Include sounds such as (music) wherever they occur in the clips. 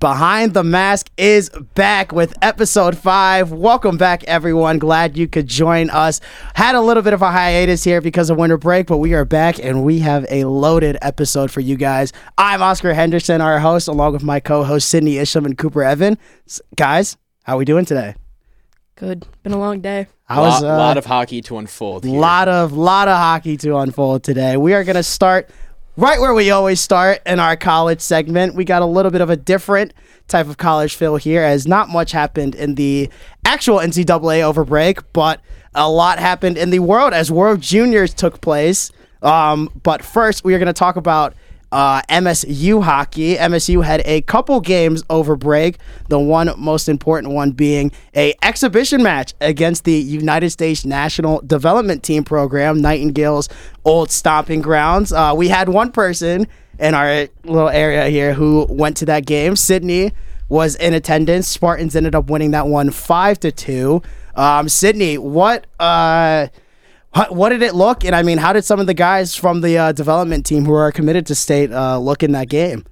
Behind the Mask is back with episode five. Welcome back, everyone. Glad you could join us. Had a little bit of a hiatus here because of winter break, but we are back and we have a loaded episode for you guys. I'm Oscar Henderson, our host, along with my co host, Sydney Isham and Cooper Evan. S- guys, how are we doing today? Good. Been a long day. I lot, was uh, lot of hockey to unfold. Here. lot of lot of hockey to unfold today. We are going to start right where we always start in our college segment. We got a little bit of a different type of college feel here, as not much happened in the actual NCAA over break, but a lot happened in the world as World Juniors took place. Um, but first, we are going to talk about uh, MSU hockey. MSU had a couple games over break. The one most important one being a exhibition match against the United States National Development Team program, Nightingale's old stomping grounds. Uh, we had one person in our little area here who went to that game. Sydney was in attendance. Spartans ended up winning that one five to two. Um, Sydney, what? Uh, what, what did it look? And I mean, how did some of the guys from the uh, development team who are committed to state uh, look in that game?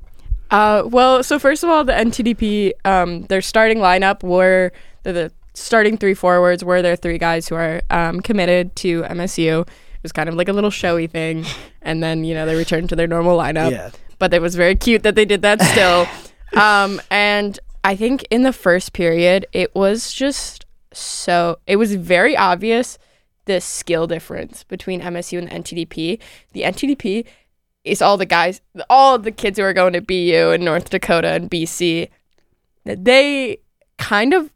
Uh, well, so first of all, the NTDP, um, their starting lineup were the, the starting three forwards were their three guys who are um, committed to MSU. It was kind of like a little showy thing, and then you know they returned to their normal lineup. Yeah. But it was very cute that they did that still. (laughs) um, and I think in the first period, it was just so it was very obvious the skill difference between MSU and the NTDP. The NTDP is all the guys, all the kids who are going to BU in North Dakota and BC. They kind of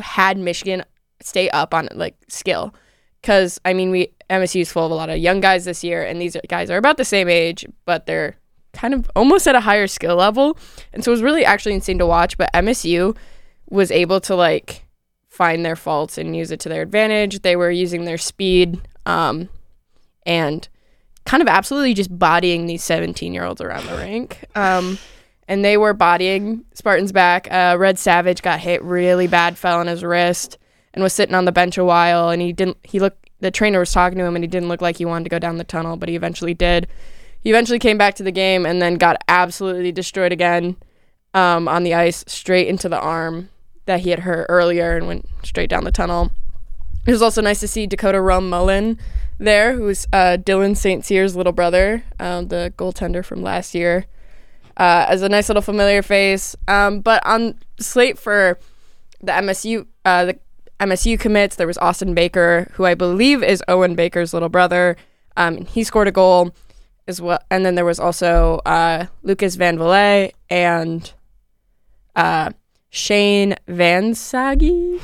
had Michigan stay up on like skill, because I mean we MSU is full of a lot of young guys this year, and these guys are about the same age, but they're kind of almost at a higher skill level, and so it was really actually insane to watch. But MSU was able to like find their faults and use it to their advantage. They were using their speed um, and kind of absolutely just bodying these 17 year olds around the rink. Um, and they were bodying Spartans back. Uh, Red Savage got hit really bad, fell on his wrist, and was sitting on the bench a while. And he didn't, he looked, the trainer was talking to him and he didn't look like he wanted to go down the tunnel, but he eventually did. He eventually came back to the game and then got absolutely destroyed again um, on the ice, straight into the arm that he had hurt earlier and went straight down the tunnel. It was also nice to see Dakota Rum Mullen there, who's uh, Dylan St. Cyr's little brother, um, the goaltender from last year, uh, as a nice little familiar face. Um, but on slate for the MSU, uh, the MSU commits, there was Austin Baker, who I believe is Owen Baker's little brother. Um, he scored a goal as well, and then there was also uh, Lucas Van Vliet and uh, Shane Vansaghi.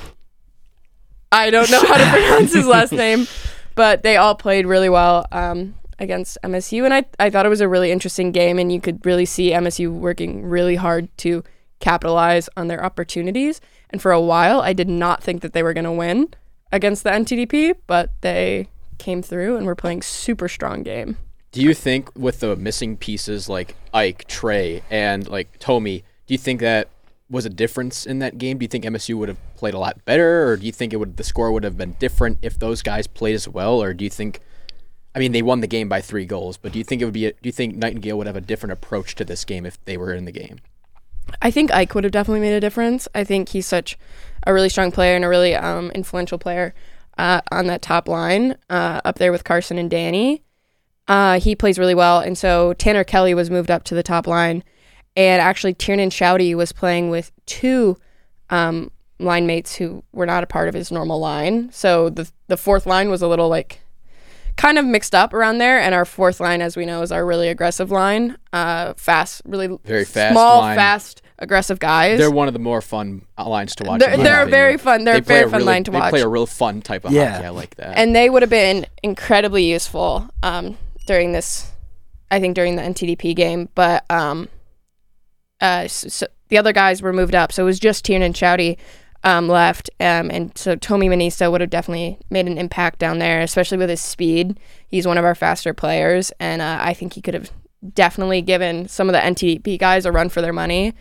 I don't know how to pronounce his last (laughs) name, but they all played really well um, against MSU, and I I thought it was a really interesting game, and you could really see MSU working really hard to capitalize on their opportunities. And for a while, I did not think that they were going to win against the NTDP, but they came through and were playing super strong game. Do you think with the missing pieces like Ike, Trey, and like Tommy, do you think that was a difference in that game? Do you think MSU would have played a lot better, or do you think it would the score would have been different if those guys played as well, or do you think? I mean, they won the game by three goals, but do you think it would be? A, do you think Nightingale would have a different approach to this game if they were in the game? I think Ike would have definitely made a difference. I think he's such a really strong player and a really um, influential player uh, on that top line, uh, up there with Carson and Danny. Uh, he plays really well, and so Tanner Kelly was moved up to the top line, and actually Tiernan Shoudy was playing with two um, line mates who were not a part of his normal line. So the the fourth line was a little like kind of mixed up around there, and our fourth line, as we know, is our really aggressive line, uh, fast, really Very fast small, line. fast, aggressive guys. They're one of the more fun lines to watch. They're- they're very fun- they're a very a fun really- line to watch. They play a real fun type of Yeah. hockey. I like that. and they would have been incredibly useful um, during this i think during the ntdp game but um, uh, so, so the other guys were moved up. So it was just tiernan and chowdy um, left um, and so tommy manista would have definitely made an impact down there especially with his speed. He's one of our faster players and uh, i think he could have definitely given some of the ntdp guys a run for their money.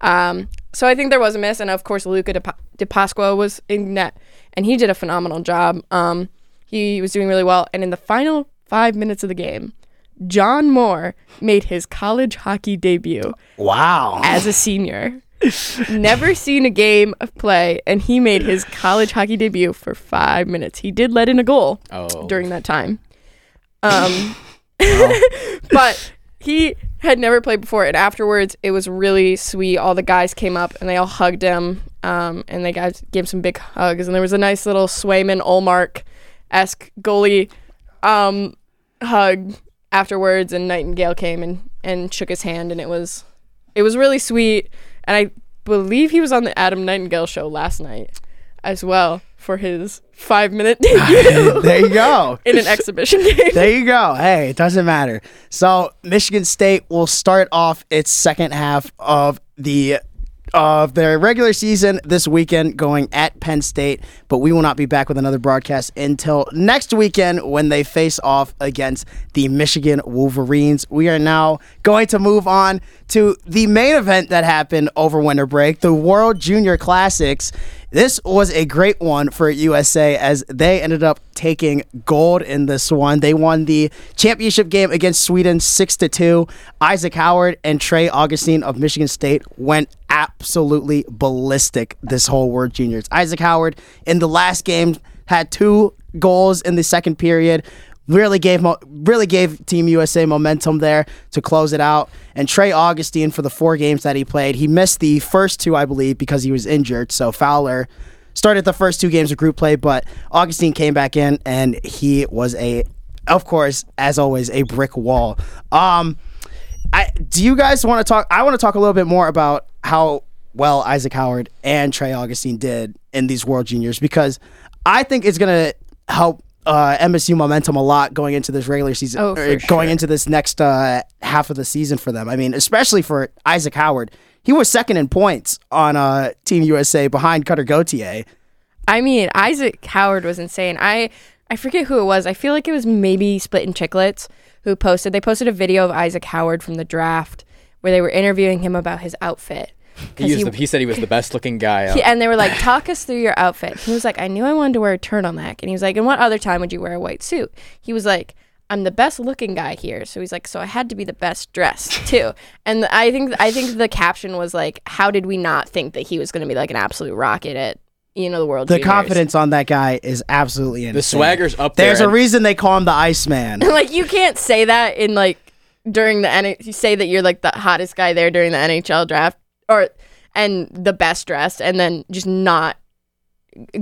Um, so I think there was a miss, and of course Luca De, Pa- Di Pasquo was in net, and he did a phenomenal job. Um, he was doing really well, and in the final five minutes of the game, John Moore made his college hockey debut Wow. as a senior. Never seen a game of play, and he made his college hockey debut for five minutes. He did let in a goal Oh. during that time. Um, (laughs) but he had never played before, and afterwards it was really sweet. All the guys came up and they all hugged him, um, and they guys gave him some big hugs. And there was a nice little Swayman Ullmark esque goalie um, hug afterwards. And Nightingale came and, and shook his hand, and it was it was really sweet. And I believe he was on the Adam Nightingale show last night as well for his five minute debut (laughs) there you go. (laughs) in an exhibition (laughs) game. There you go. Hey, it doesn't matter. So Michigan State will start off its second half of the of their regular season this weekend going at Penn State, but we will not be back with another broadcast until next weekend when they face off against the Michigan Wolverines. We are now going to move on to the main event that happened over winter break, the World Junior Classics. This was a great one for USA as they ended up taking gold in this one. They won the championship game against Sweden 6 to 2. Isaac Howard and Trey Augustine of Michigan State went absolutely ballistic this whole World Juniors. Isaac Howard in the last game had two goals in the second period really gave mo- really gave Team USA momentum there to close it out. And Trey Augustine for the four games that he played, he missed the first two, I believe, because he was injured. So Fowler started the first two games of group play, but Augustine came back in and he was a, of course, as always, a brick wall. Um, I do you guys want to talk? I want to talk a little bit more about how well Isaac Howard and Trey Augustine did in these World Juniors because I think it's gonna help uh, MSU momentum a lot going into this regular season, Oh, going sure. into this next uh, half of the season for them. I mean, especially for Isaac Howard, he was second in points on uh, Team USA behind Cutter Gauthier. I mean, Isaac Howard was insane. I I forget who it was. I feel like it was maybe Spittin' Chiclets who posted. They posted a video of Isaac Howard from the draft where they were interviewing him about his outfit. He, 'Cause used he- the, he said he was the best looking guy. He, and they were like, "Talk us through your outfit." He was like, "I knew I wanted to wear a turtleneck," and he was like, "And what other time would you wear a white suit?" He was like, "I'm the best looking guy here," so he's like, "So I had to be the best dressed too." (laughs) And I think I think the caption was like, "How did we not think that he was going to be like an absolute rocket at you know the world?" The Juniors?" confidence on that guy is absolutely insane. the swagger's up there. There's a reason they call him the Iceman. (laughs) like you can't say that in like during the N- you say that you're like the hottest guy there during the NHL draft or and the best dressed and then just not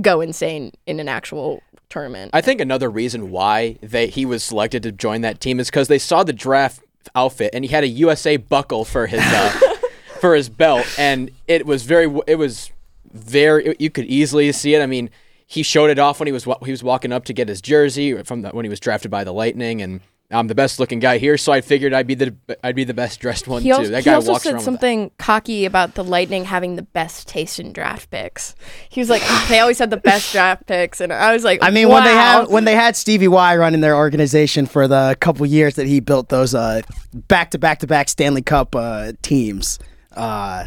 go insane in an actual tournament. I think another reason why they he was selected to join that team is because they saw the draft outfit and he had a USA buckle for his uh, (laughs) for his belt, and it was very it was very you could easily see it. I mean, he showed it off when he was he was walking up to get his jersey from the, when he was drafted by the Lightning, and I'm the best looking guy here, so I figured I'd be the I'd be the best dressed one he too. also, that he guy also walks said something cocky about the Lightning having the best taste in draft picks. He was like, "Ah, they always had the best draft picks, and I was like, I mean, when they wow. had when they had Stevie Y running their organization for the couple years that he built those uh, back to back to back Stanley Cup uh, teams, uh,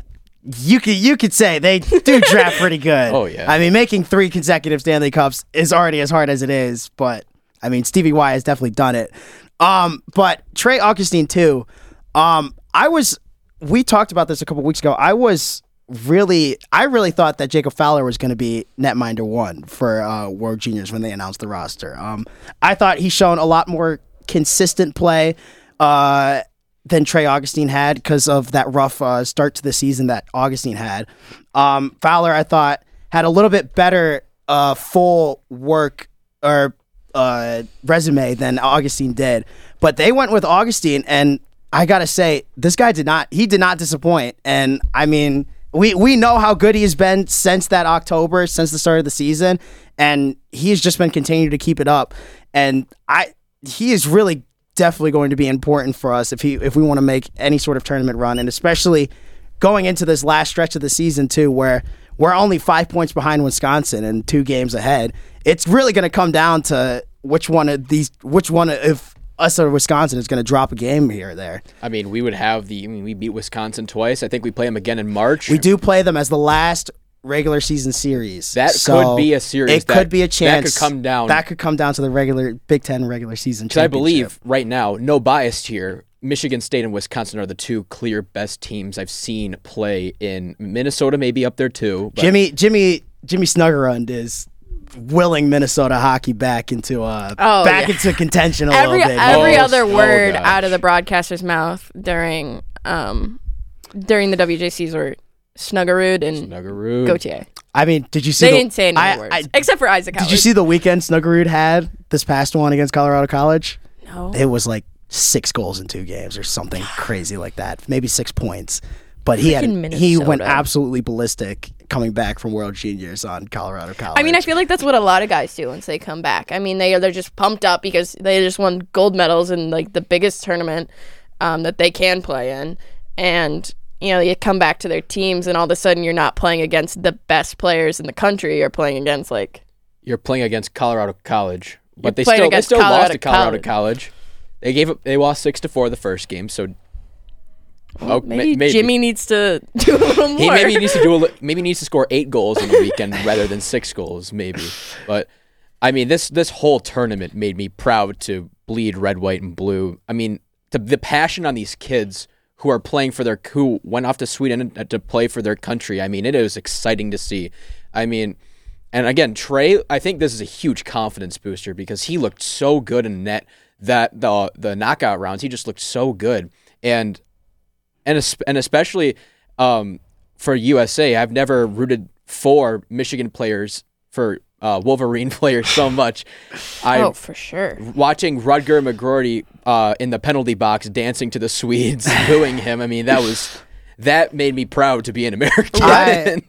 you could you could say they do (laughs) draft pretty good. Oh, yeah. I mean, making three consecutive Stanley Cups is already as hard as it is, but I mean, Stevie Y has definitely done it. Um, but Trey Augustine too. Um, I was we talked about this a couple weeks ago. I was really I really thought that Jacob Fowler was going to be netminder one for uh, World Juniors when they announced the roster. Um, I thought he's shown a lot more consistent play uh, than Trey Augustine had because of that rough uh, start to the season that Augustine had. Um, Fowler, I thought, had a little bit better uh, full work or uh, resume than Augustine did, but they went with Augustine, and I gotta say, this guy did not. He did not disappoint, and I mean, we we know how good he has been since that October, since the start of the season, and he's just been continuing to keep it up, and I he is really definitely going to be important for us if he if we want to make any sort of tournament run, and especially going into this last stretch of the season too, where we're only five points behind Wisconsin and two games ahead. It's really going to come down to which one of these, which one if us or Wisconsin is going to drop a game here or there. I mean, we would have the. I mean, we beat Wisconsin twice. I think we play them again in March. We do play them as the last regular season series. That So could be a series It that- could be a chance that could come down. That could come down to the regular Big Ten regular season. Because I believe right now, no bias here, Michigan State and Wisconsin are the two clear best teams I've seen play in Minnesota. Maybe up there too. but- Jimmy Jimmy Jimmy Snuggerud is willing Minnesota hockey back into uh Oh, back yeah. into contention a every little bit. every Oh, other oh, word gosh. out of the broadcaster's mouth during um during the WJCs were Snuggerud and Snuggerud. Gauthier. I mean, did you see? They the, didn't say any I- words I- except for Isaac. did you see the weekend Snuggerud had this past one against Colorado College? No. It was like six goals in two games or something crazy like that. Maybe six points. But he had he went absolutely ballistic coming back from World Juniors on Colorado College. I mean, I feel like that's what a lot of guys do once they come back. I mean, they they're just pumped up because they just won gold medals in like the biggest tournament um, that they can play in, and you know you come back to their teams, and all of a sudden you're not playing against the best players in the country. You're playing against like You're playing against Colorado College, but they still they against still lost Colorado to Colorado College. College. They gave up. They lost six to four the first game. So oh, ma- maybe, Jimmy needs to (laughs) do a little more. He maybe needs to do a, (laughs) maybe needs to score eight goals in a weekend rather than six goals, maybe. But I mean, this this whole tournament made me proud to bleed red, white, and blue. I mean, the, the passion on these kids who are playing for their who went off to Sweden to play for their country. I mean, it is exciting to see. I mean. And again, Trey, I think this is a huge confidence booster because he looked so good in net that the the knockout rounds, he just looked so good. And and and especially um, for USA, I've never rooted for Michigan players for uh, Wolverine (laughs) players so much. I (laughs) oh, for sure. watching Rutger McGroarty uh, in the penalty box dancing to the Swedes, (laughs) booing him. I mean, that was that made me proud to be an American. I-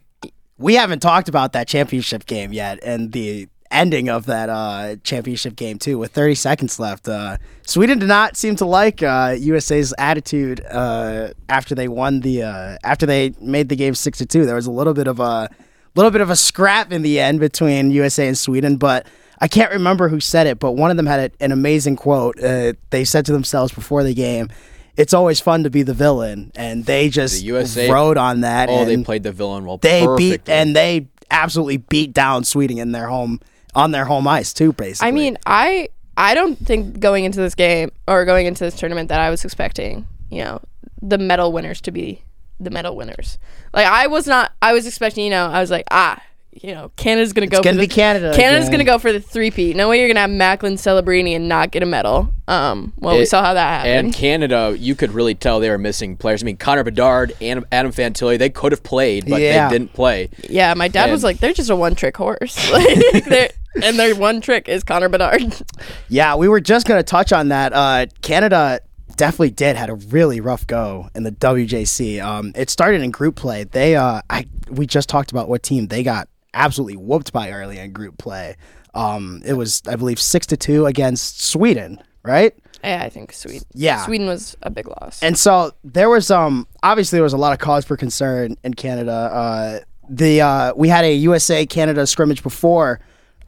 we haven't talked about that championship game yet and the ending of that uh, championship game too with 30 seconds left uh, sweden did not seem to like uh, usa's attitude uh, after they won the uh, after they made the game 6 to 2 there was a little bit of a little bit of a scrap in the end between usa and sweden but i can't remember who said it but one of them had a, an amazing quote uh, they said to themselves before the game it's always fun to be the villain and they just The USA rode on that oh, they played the villain well. they beat and they absolutely beat down Sweden in their home on their home ice too. Basically, I mean, I I don't think going into this game or going into this tournament that I was expecting, you know, the medal winners to be the medal winners. Like I was not. I was expecting, you know, I was like, ah, you know, Canada's gonna go. gonna for be the, Canada Canada's again. gonna go for the three peat. No way you're gonna have Macklin Celebrini and not get a medal. Um, well, we saw how that happened. And Canada, you could really tell they were missing players. I mean, Connor Bedard and Adam Fantilli, they could have played, but Yeah. they didn't play. yeah, my dad was like, they're just a one trick horse. (laughs) Like, they're- and their one trick is Connor Bedard. (laughs) yeah, we were just gonna touch on that. Uh, Canada definitely did had a really rough go in the WJC. Um, it started in group play. They, uh, I we just talked about what team they got absolutely whooped by early in group play. Um, it was I believe six to two against Sweden, right? yeah, I think Sweden. Yeah. Sweden was a big loss. And so there was um obviously there was a lot of cause for concern in Canada. Uh, the uh, we had a USA Canada scrimmage before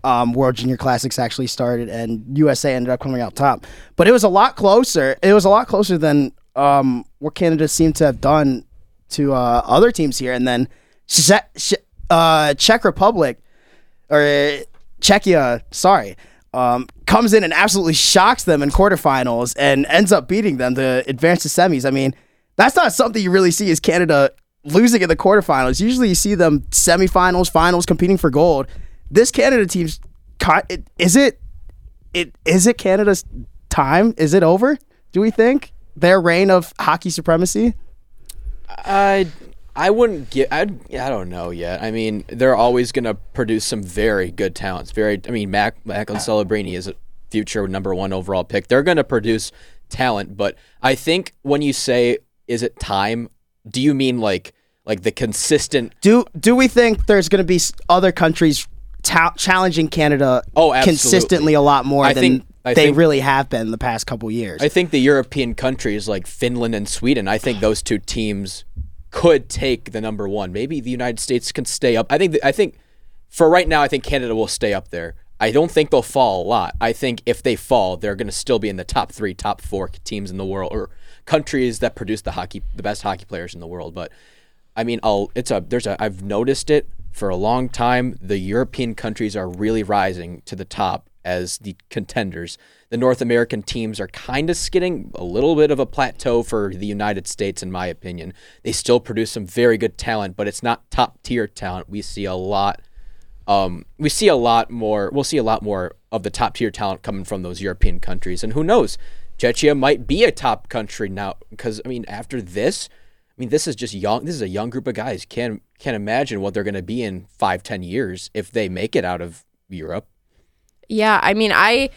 um, World Junior Classics actually started, and USA ended up coming out top. But it was a lot closer. It was a lot closer than um, what Canada seemed to have done to uh, other teams here. And then uh, Czech Republic or Czechia, sorry, um, comes in and absolutely shocks them in quarterfinals and ends up beating them to advance to semis. I mean, that's not something you really see as Canada losing in the quarterfinals. Usually you see them semifinals, finals, competing for gold. This Canada team's is it it is it Canada's time? Is it over? Do we think their reign of hockey supremacy? I I wouldn't get. I I don't know yet. I mean, they're always going to produce some very good talents. Very. I mean, Mac Macklin uh. Celebrini is a future number one overall pick. They're going to produce talent, but I think when you say is it time, do you mean like like the consistent? Do do we think there's going to be other countries ta- challenging Canada Oh, absolutely. consistently a lot more I than think- they think- really have been the past couple years? I think the European countries like Finland and Sweden. I think those two teams could take the number one. Maybe the United States can stay up. I think. I think for right now, I think Canada will stay up there. I don't think they'll fall a lot. I think if they fall, they're going to still be in the top three, top four teams in the world or countries that produce the hockey, the best hockey players in the world. But I mean, I'll, it's a there's a I've noticed it for a long time. The European countries are really rising to the top as the contenders. the North American teams are kind of skidding a little bit of a plateau for the United States, in my opinion. They still produce some very good talent, but it's not top tier talent. We see a lot. Um, we see a lot more. We'll see a lot more of the top tier talent coming from those European countries, and who knows? Czechia might be a top country now because I mean, after this, I mean, this is just young. This is a young group of guys. Can't can't imagine what they're going to be in five, ten years if they make it out of Europe. Yeah, I mean, I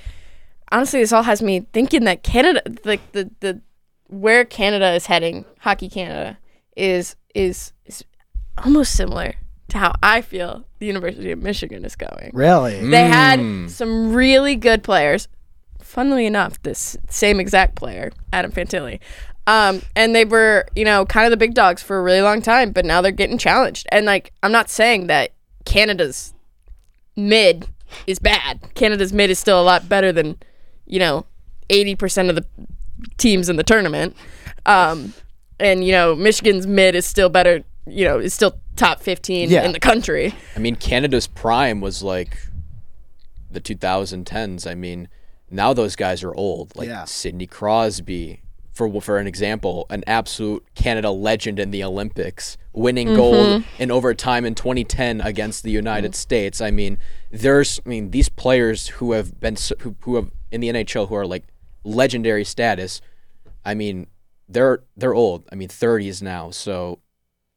honestly, this all has me thinking that Canada, like the, the where Canada is heading, Hockey Canada, is is is almost similar to how I feel the University of Michigan is going. Really? They hmm. had some really good players. Funnily enough, this same exact player, Adam Fantilli. Um, and they were, you know, kind of the big dogs for a really long time, but now they're getting challenged. And like, I'm not saying that Canada's mid is bad. Canada's mid is still a lot better than, you know, 80% of the teams in the tournament. Um, and, you know, Michigan's mid is still better, you know, is still top 15 Yeah. in the country. I mean, Canada's prime was like the 2010s. I mean, now those guys are old. Like Yeah. Sidney Crosby, for for an example, an absolute Canada legend in the Olympics, winning mm-hmm. gold in overtime in 2010 against the United mm-hmm. States. I mean, there's, I mean, these players who have been who, who have in the NHL who are like legendary status. I mean, they're they're old. I mean, 30s now. So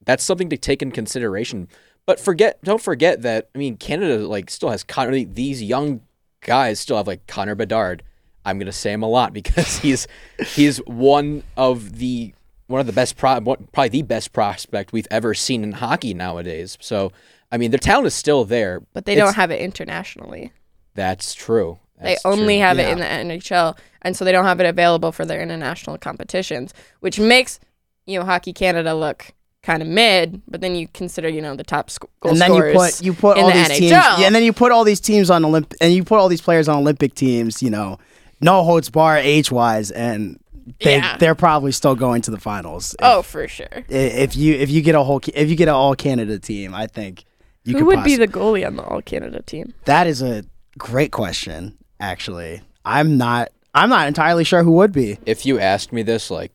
that's something to take in consideration. But forget, don't forget that I mean, Canada like still has Connor. These young guys still have like Connor Bedard. I'm gonna say him a lot (laughs) because he's he's one of the one of the best pro, probably the best prospect we've ever seen in hockey nowadays. So I mean, their talent is still there, But they It's- don't have it internationally. That's true. That's they only true. have Yeah. it in the NHL, and so they don't have it available for their international competitions, which makes you know Hockey Canada look kind of mid. But then you consider you know the top sc- goal and then you put you put all the these teams, NHL. yeah, and then you put all these teams on Olymp, and you put all these players on Olympic teams. You know, no holds bar age wise, and they Yeah. they're probably still going to the finals. If, oh for sure. if you if you get a whole if you get an all Canada team, I think you Who could would be the goalie on the All Canada team? That is a great question. Actually, I'm not. I'm not entirely sure who would be. If you asked me this like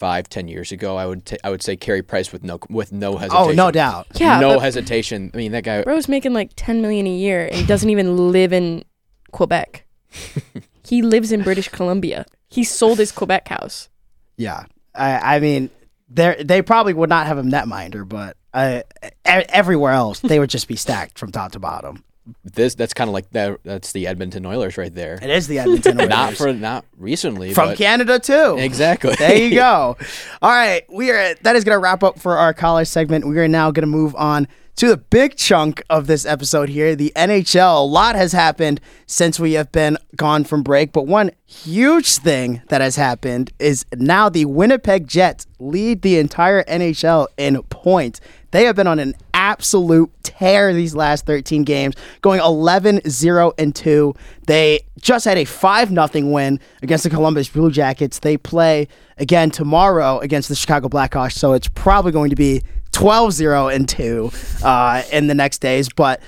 five, ten years ago, I would ta- I would say Carey Price with no with no hesitation. Oh, no doubt. Yeah, no hesitation. I mean, that guy. Bro's making like ten million a year and doesn't even live in Quebec. (laughs) he lives in British Columbia. He sold his Quebec house. Yeah, I, I mean, they they probably would not have a netminder, but uh, everywhere else they would just be stacked from top to bottom. This that's kind of like that. That's the Edmonton Oilers right there. It is the Edmonton (laughs) Oilers. Not for not recently, from but Canada too. exactly. There you go. (laughs) All right, we are. That is going to wrap up for our college segment. We are now going to move on to the big chunk of this episode here, the NHL. A lot has happened since we have been gone from break, but one huge thing that has happened is now the Winnipeg Jets lead the entire NHL in points. They have been on an absolute tear these last 13 games, going 11 0 and 2. They just had a 5 0 win against the Columbus Blue Jackets. They play again tomorrow against the Chicago Blackhawks, so it's probably going to be 12 0 and 2 uh, in the next days. But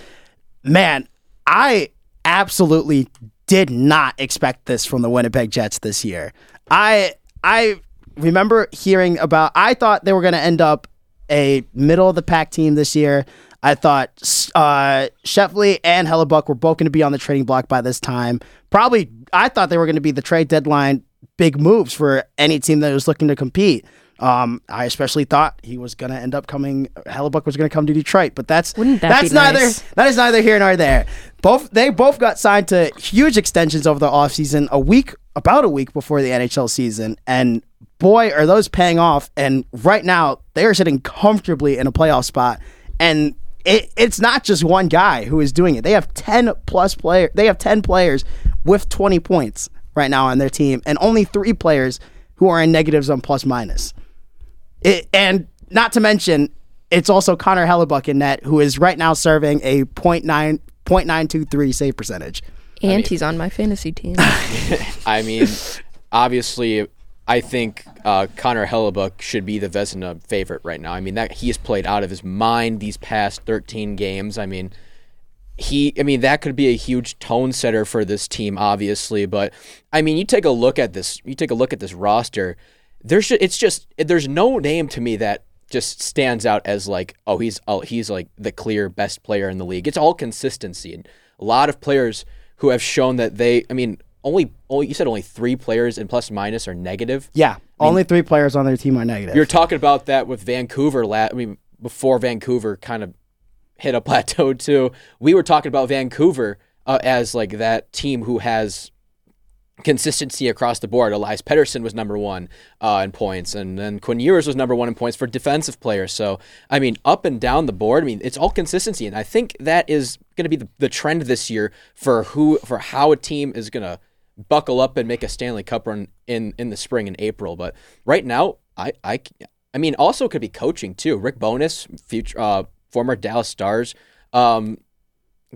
man, I absolutely did not expect this from the Winnipeg Jets this year. I I remember hearing about I thought they were going to end up a middle of the pack team this year. I thought uh, Scheifele and Hellebuyck were both going to be on the trading block by this time. Probably, I thought they were going to be the trade deadline big moves for any team that was looking to compete. Um, I especially thought he was going to end up coming. Hellebuyck was going to come to Detroit, but that's that that's neither nice? that is neither here nor there. Both they both got signed to huge extensions over the offseason, a week about a week before the NHL season, and boy are those paying off. And right now they are sitting comfortably in a playoff spot, and it, it's not just one guy who is doing it. They have ten plus player. They have ten players with twenty points right now on their team, and only three players who are in negatives on plus minus. It, and not to mention, it's also Connor Hellebuyck in net, who is right now serving a .9, .923 save percentage. And he's on my fantasy team. (laughs) (laughs) I mean, obviously, I think uh, Connor Hellebuyck should be the Vezina favorite right now. I mean, that he has played out of his mind these past 13 games. I mean, he, I mean, that could be a huge tone setter for this team, obviously. But I mean, you take a look at this, you take a look at this roster. There's, just, it's just, there's no name to me that just stands out as like, oh, he's, oh, he's like the clear best player in the league. It's all consistency, and a lot of players who have shown that they, I mean, only, only you said only three players in plus minus are negative. Yeah, only three players on their team are negative. You're talking about that with Vancouver. La- I mean, before Vancouver kind of hit a plateau too. We were talking about Vancouver uh, as like that team who has consistency across the board. Elias Pettersson was number one uh, in points, and then Quinn Hughes was number one in points for defensive players. So, I mean, up and down the board, I mean, it's all consistency, and I think that is going to be the, the trend this year for who for how a team is going to buckle up and make a Stanley Cup run in in the spring and April. But right now, I I. I mean, also could be coaching too. Rick Bowness, future uh, former Dallas Stars um,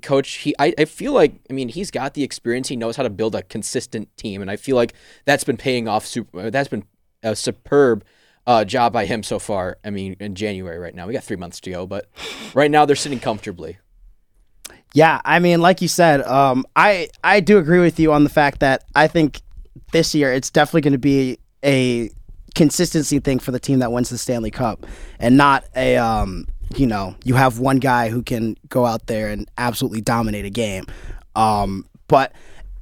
coach. He, I, I feel like, I mean, he's got the experience. He knows how to build a consistent team, and I feel like that's been paying off. Super, that's been a superb uh, job by him so far. I mean, in January right now, we got three months to go, but right now they're sitting comfortably. Yeah, I mean, like you said, um, I I do agree with you on the fact that I think this year it's definitely going to be a consistency thing for the team that wins the Stanley Cup, and not a um, you know you have one guy who can go out there and absolutely dominate a game. Um, but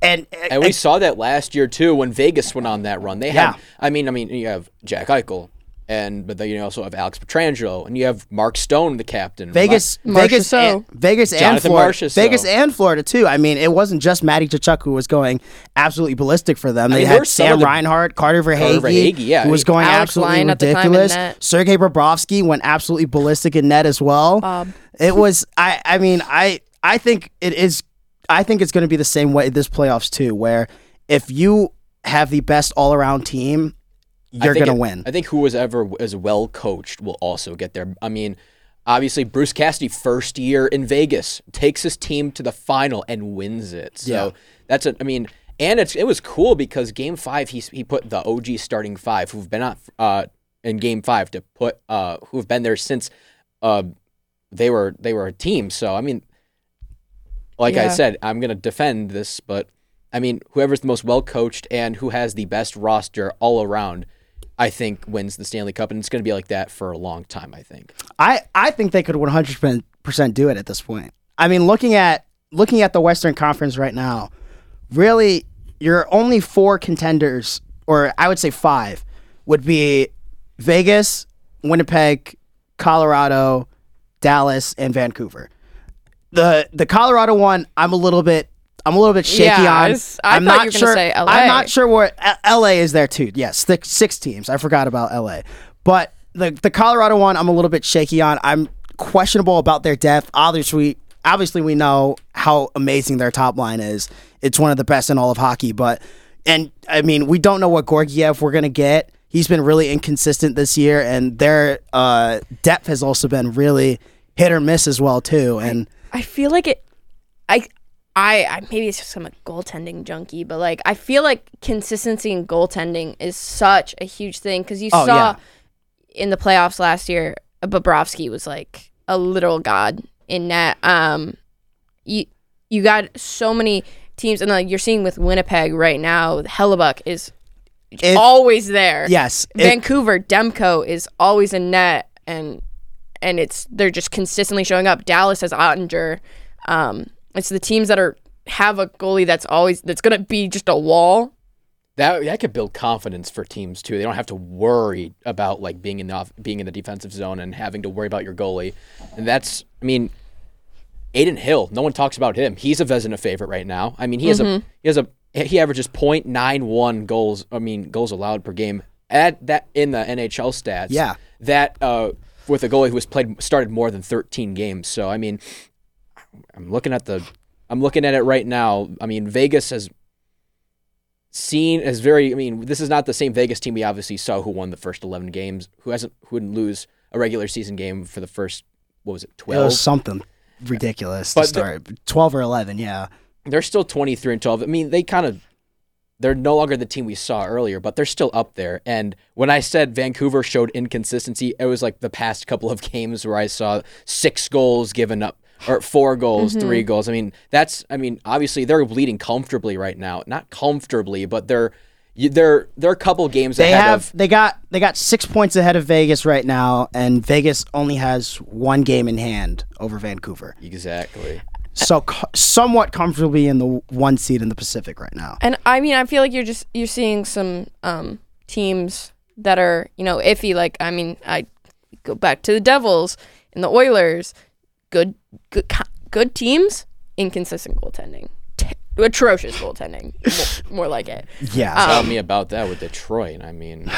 and and we saw that last year too when Vegas went on that run. They had, Yeah. I mean, I mean, you have Jack Eichel. And but then you also have Alex Pietrangelo, and you have Mark Stone, the captain. Vegas, Marcia Vegas, So. and, Vegas, and Florida, Marcia So. Vegas and Florida too. I mean, it wasn't just Matty Tkachuk who was going absolutely ballistic for them. They mean, had Sam the- Reinhart, Carter Verhage, Verhaeghe, yeah. who was going Alex absolutely Lyon at the time in ridiculous. net. Sergei Bobrovsky went absolutely ballistic in net as well. Bob. It was. I. I mean, I. I think it is. I think it's going to be the same way this playoffs too, where if you have the best all around team, I you're going to win. I think who was ever as well coached will also get there. I mean, obviously Bruce Cassidy first year in Vegas takes his team to the final and wins it. So Yeah. that's a I mean, and it's it was cool because game 5 he he put the OG starting 5 who've been on uh in game 5 to put uh who've been there since uh they were they were a team. So I mean like I said, I'm going to defend this, but I mean, whoever's the most well coached and who has the best roster all around, I think wins the Stanley Cup, and it's going to be like that for a long time. I think. I, I think they could 100% do it at this point. I mean, looking at looking at the Western Conference right now, really, your only four contenders, or I would say five, would be Vegas, Winnipeg, Colorado, Dallas, and Vancouver. The the Colorado one, I'm a little bit. I'm a little bit shaky Yeah, I on. I I'm not you were gonna sure. say LA. I'm not sure where L- LA is there too. Yes, six, six teams. I forgot about LA, but the the Colorado one, I'm a little bit shaky on. I'm questionable about their depth. Obviously, obviously we know how amazing their top line is. It's one of the best in all of hockey. But and I mean, we don't know what Georgiev we're gonna get. He's been really inconsistent this year, and their uh, depth has also been really hit or miss as well too. And I feel like it. I, I, I maybe it's just I'm a goaltending junkie, but like I feel like consistency in goaltending is such a huge thing because you Oh, saw yeah. in the playoffs last year, Bobrovsky was like a literal god in net. Um, you you got so many teams, and like you're seeing with Winnipeg right now, Hellebuyck is It- always there. yes, it- Vancouver, Demko is always in net, and and it's they're just consistently showing up. Dallas has Oettinger. Um, it's the teams that are have a goalie that's always that's gonna be just a wall. That that could build confidence for teams too. They don't have to worry about like being in the off, being in the defensive zone and having to worry about your goalie. And that's I mean, Adin Hill. No one talks about him. He's a Vezina favorite right now. I mean, he has a he has a he averages .91 goals. I mean, goals allowed per game. At that in the NHL stats. Yeah. That uh, with a goalie who has played started more than 13 games. So I mean, I'm looking at the I'm looking at it right now. I mean, Vegas has seen as very. I mean, this is not the same Vegas team we obviously saw who won the first eleven games, who hasn't, who wouldn't lose a regular season game for the first what was it, it twelve? was something ridiculous But to start. Twelve or eleven, yeah. They're still twenty three and twelve. I mean, they kind of. They're no longer the team we saw earlier, but they're still up there. And when I said Vancouver showed inconsistency, it was like the past couple of (laughs) games where I saw six goals given up or four goals, three goals. I mean, that's I mean, obviously they're leading comfortably right now. Not comfortably, but they're they're they're a couple games They ahead have of they got they got six points ahead of Vegas right now, and Vegas only has one game in hand over Vancouver. exactly. So co- somewhat comfortably in the one seed in the Pacific right now. And I mean, I feel like you're just you're seeing some um, teams that are you know iffy. Like I mean, I go back to the Devils and the Oilers. Good, good, good teams. Inconsistent goaltending. T- atrocious goaltending. More, more like it. Yeah, Tell me about that with Detroit. I mean,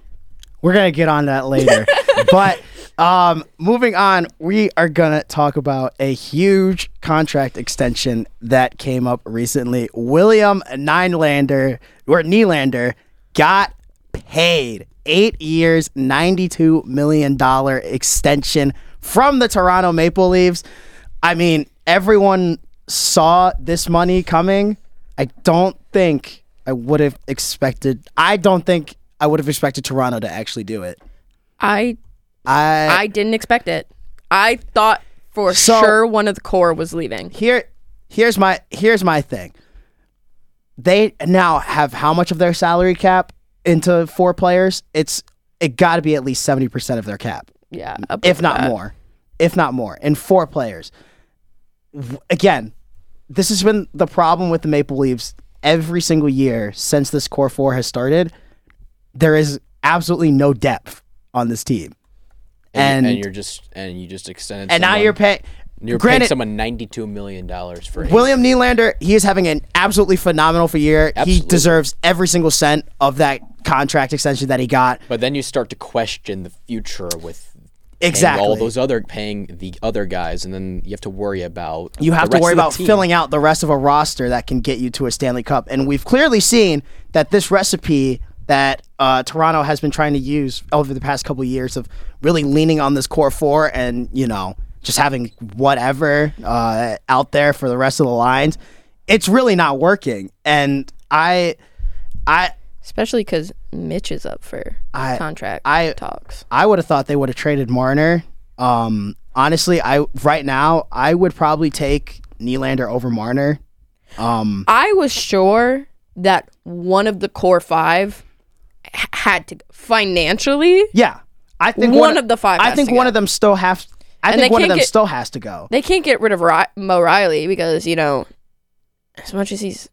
(sighs) we're gonna get on that later. (laughs) but um, moving on, we are gonna talk about a huge contract extension that came up recently. William Nylander or Nylander got paid eight years, ninety-two million dollar extension from the Toronto Maple Leafs. I mean, everyone saw this money coming. I don't think I would have expected. I don't think I would have expected Toronto to actually do it. I I I didn't expect it. I thought for So- sure one of the core was leaving. here here's my here's my thing. They now have how much of their salary cap into four players? It's it got to be at least 70% of their cap. Yeah, if not that. more, if not more, And four players. Again, this has been the problem with the Maple Leafs every single year since this core four has started. There is absolutely no depth on this team, and, and and you're just and you just extended. and now you're paying. you're granted, paying someone ninety two million dollars for him. William Nylander, he is having an absolutely phenomenal for year. He deserves every single cent of that contract extension that he got. But then you start to question the future with paying Exactly. all those other paying the other guys, and then you have to worry about You have to worry about team. filling out the rest of a roster that can get you to a Stanley Cup. And we've clearly seen that this recipe that uh, Toronto has been trying to use over the past couple of years of really leaning on this core four and, you know, just having whatever uh, out there for the rest of the lines, it's really not working. And I, I, especially because Mitch is up for I- contract I- talks. I would have thought they would have traded Marner. Um, honestly, I right now I would probably take Nylander over Marner. Um, I was sure that one of the core five had to financially. yeah, I think One of the five I think one go. of them still have. I And think one of them get- still has to go. They can't get rid of Ri- Mo Rielly because you know, as much as he's,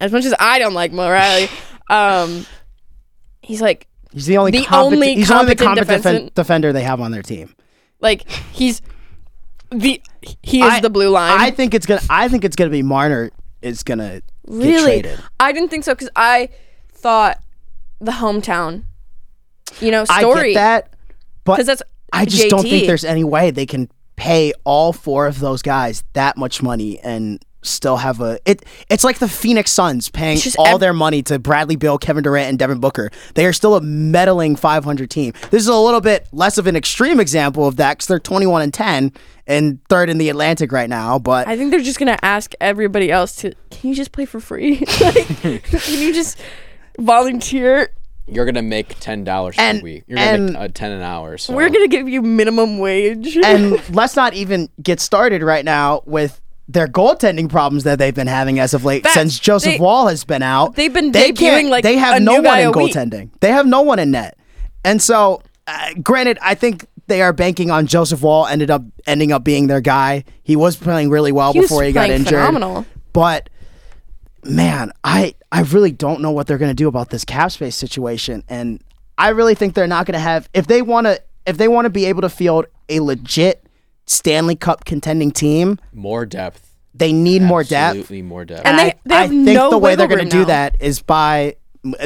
as much as I don't like Mo Rielly, (sighs) (laughs) um, he's like He's the only the competent, only he's only the competent defen- defender they have on their team. like he's the he is I- the blue line. I think it's gonna. I think it's gonna be Marner is gonna get really, traded. I didn't think so because I thought the hometown, you know, I story get that, but because that's I just don't think there's any way they can pay all four of those guys that much money and still have a it it's like the Phoenix Suns paying just all ev- their money to Bradley Beal, Kevin Durant and Devin Booker. They are still a meddling 500 team. This is a little bit less of an extreme example of that cuz they're 21 and 10 and third in the Atlantic right now, but I think they're just gonna ask everybody else to. Can you just play for free? (laughs) like, can you just volunteer? You're gonna make ten dollars a week. You're gonna and- make uh, ten an hour. So We're gonna give you minimum wage. and (laughs) let's not even get started right now with their goaltending problems that they've been having as of late That's- since Joseph they- Wall has been out. they've been they can't- like, they have no one in a week. goaltending. They have no one in net, and so uh, granted, I think they are banking on Joseph Woll. Ended up ending up being their guy. He was playing really well He before he got injured. phenomenal. But man, I I really don't know what they're going to do about this cap space situation, and I really think they're not going to have if they want to if they want to be able to field a legit Stanley Cup contending team, more depth. they need more depth. Absolutely more depth. And I, they- they I have think no the way they're going to do now. that is by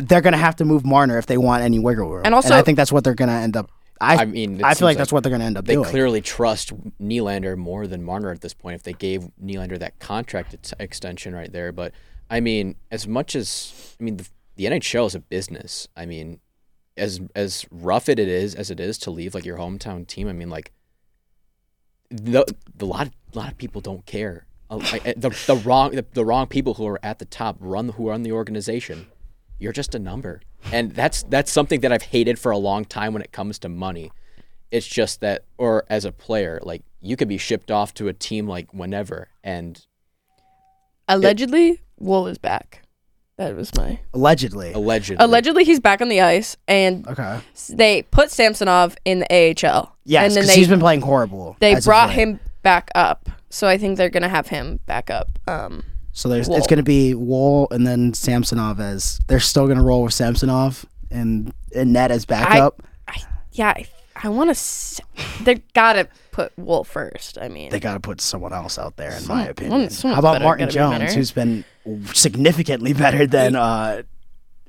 they're going to have to move Marner if they want any wiggle room, And also- I think that's what they're going to end up. I, I mean, I feel like like that's what they're going to end up doing. they doing. clearly trust Nylander more than Marner at this point. If they gave Nylander that contract ex- extension right there, but I mean, as much as I mean, the, the NHL is a business. I mean, as as rough it is as it is to leave like your hometown team. I mean, like the the lot lot of people don't care. The the wrong the, the wrong people who are at the top run who run the organization. You're just a number, and that's that's something that I've hated for a long time when it comes to money. It's just that, or as a player, like you could be shipped off to a team like whenever, and Allegedly, Woll is back. That was my Allegedly. allegedly, allegedly he's back on the ice, and Okay. s- they put Samsonov in the AHL. Yes, and then because they he's been playing horrible. they as of brought late. him back up. So I think they're gonna have him back up. Um, So there's Woll. it's going to be Woll and then Samsonov as they're still going to roll with Samsonov and and net as backup. I, yeah, I, I want to. S- they gotta put Woll first. I mean, they got to put someone else out there, in Some- my opinion. How about better, Martin gotta be Jones, who's been significantly better than uh,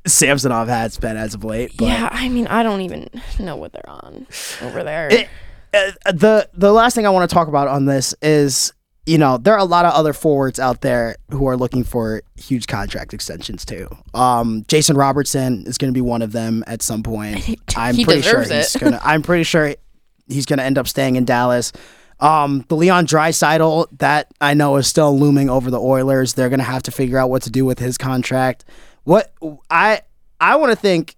Samsonov has been as of late? but- yeah. I mean, I don't even know what they're on over there. It- uh, the the last thing I want to talk about on this is you know there are a lot of other forwards out there who are looking for huge contract extensions too. Um, Jason Robertson is going to be one of them at some point. (laughs) I'm pretty sure deserves he's gonna. I'm pretty sure he's going to end up staying in Dallas. Um, the Leon Draisaitl that I know is still looming over the Oilers. They're going to have to figure out what to do with his contract. What I I want to think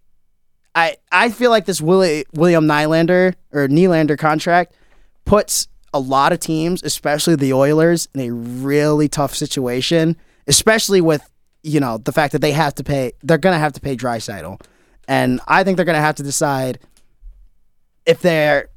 I I feel like this Willie, William Nylander or Nylander contract puts a lot of teams, especially the Oilers, in a really tough situation, especially with you know the fact that they have to pay. They're gonna have to pay Draisaitl, and I think they're gonna have to decide if they're.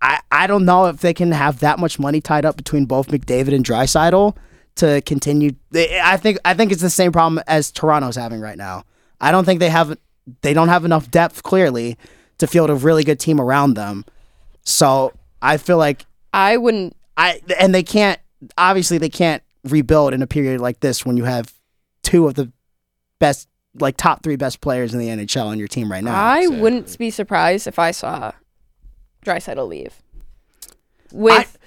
I, I don't know if they can have that much money tied up between both McDavid and Draisaitl to continue. I think I think it's the same problem as Toronto's having right now. I don't think they have they don't have enough depth clearly to field a really good team around them. So I feel like I wouldn't. I and they can't obviously they can't rebuild in a period like this when you have two of the best like top three best players in the NHL on your team right now. I exactly. wouldn't be surprised if I saw Draisaitl leave. With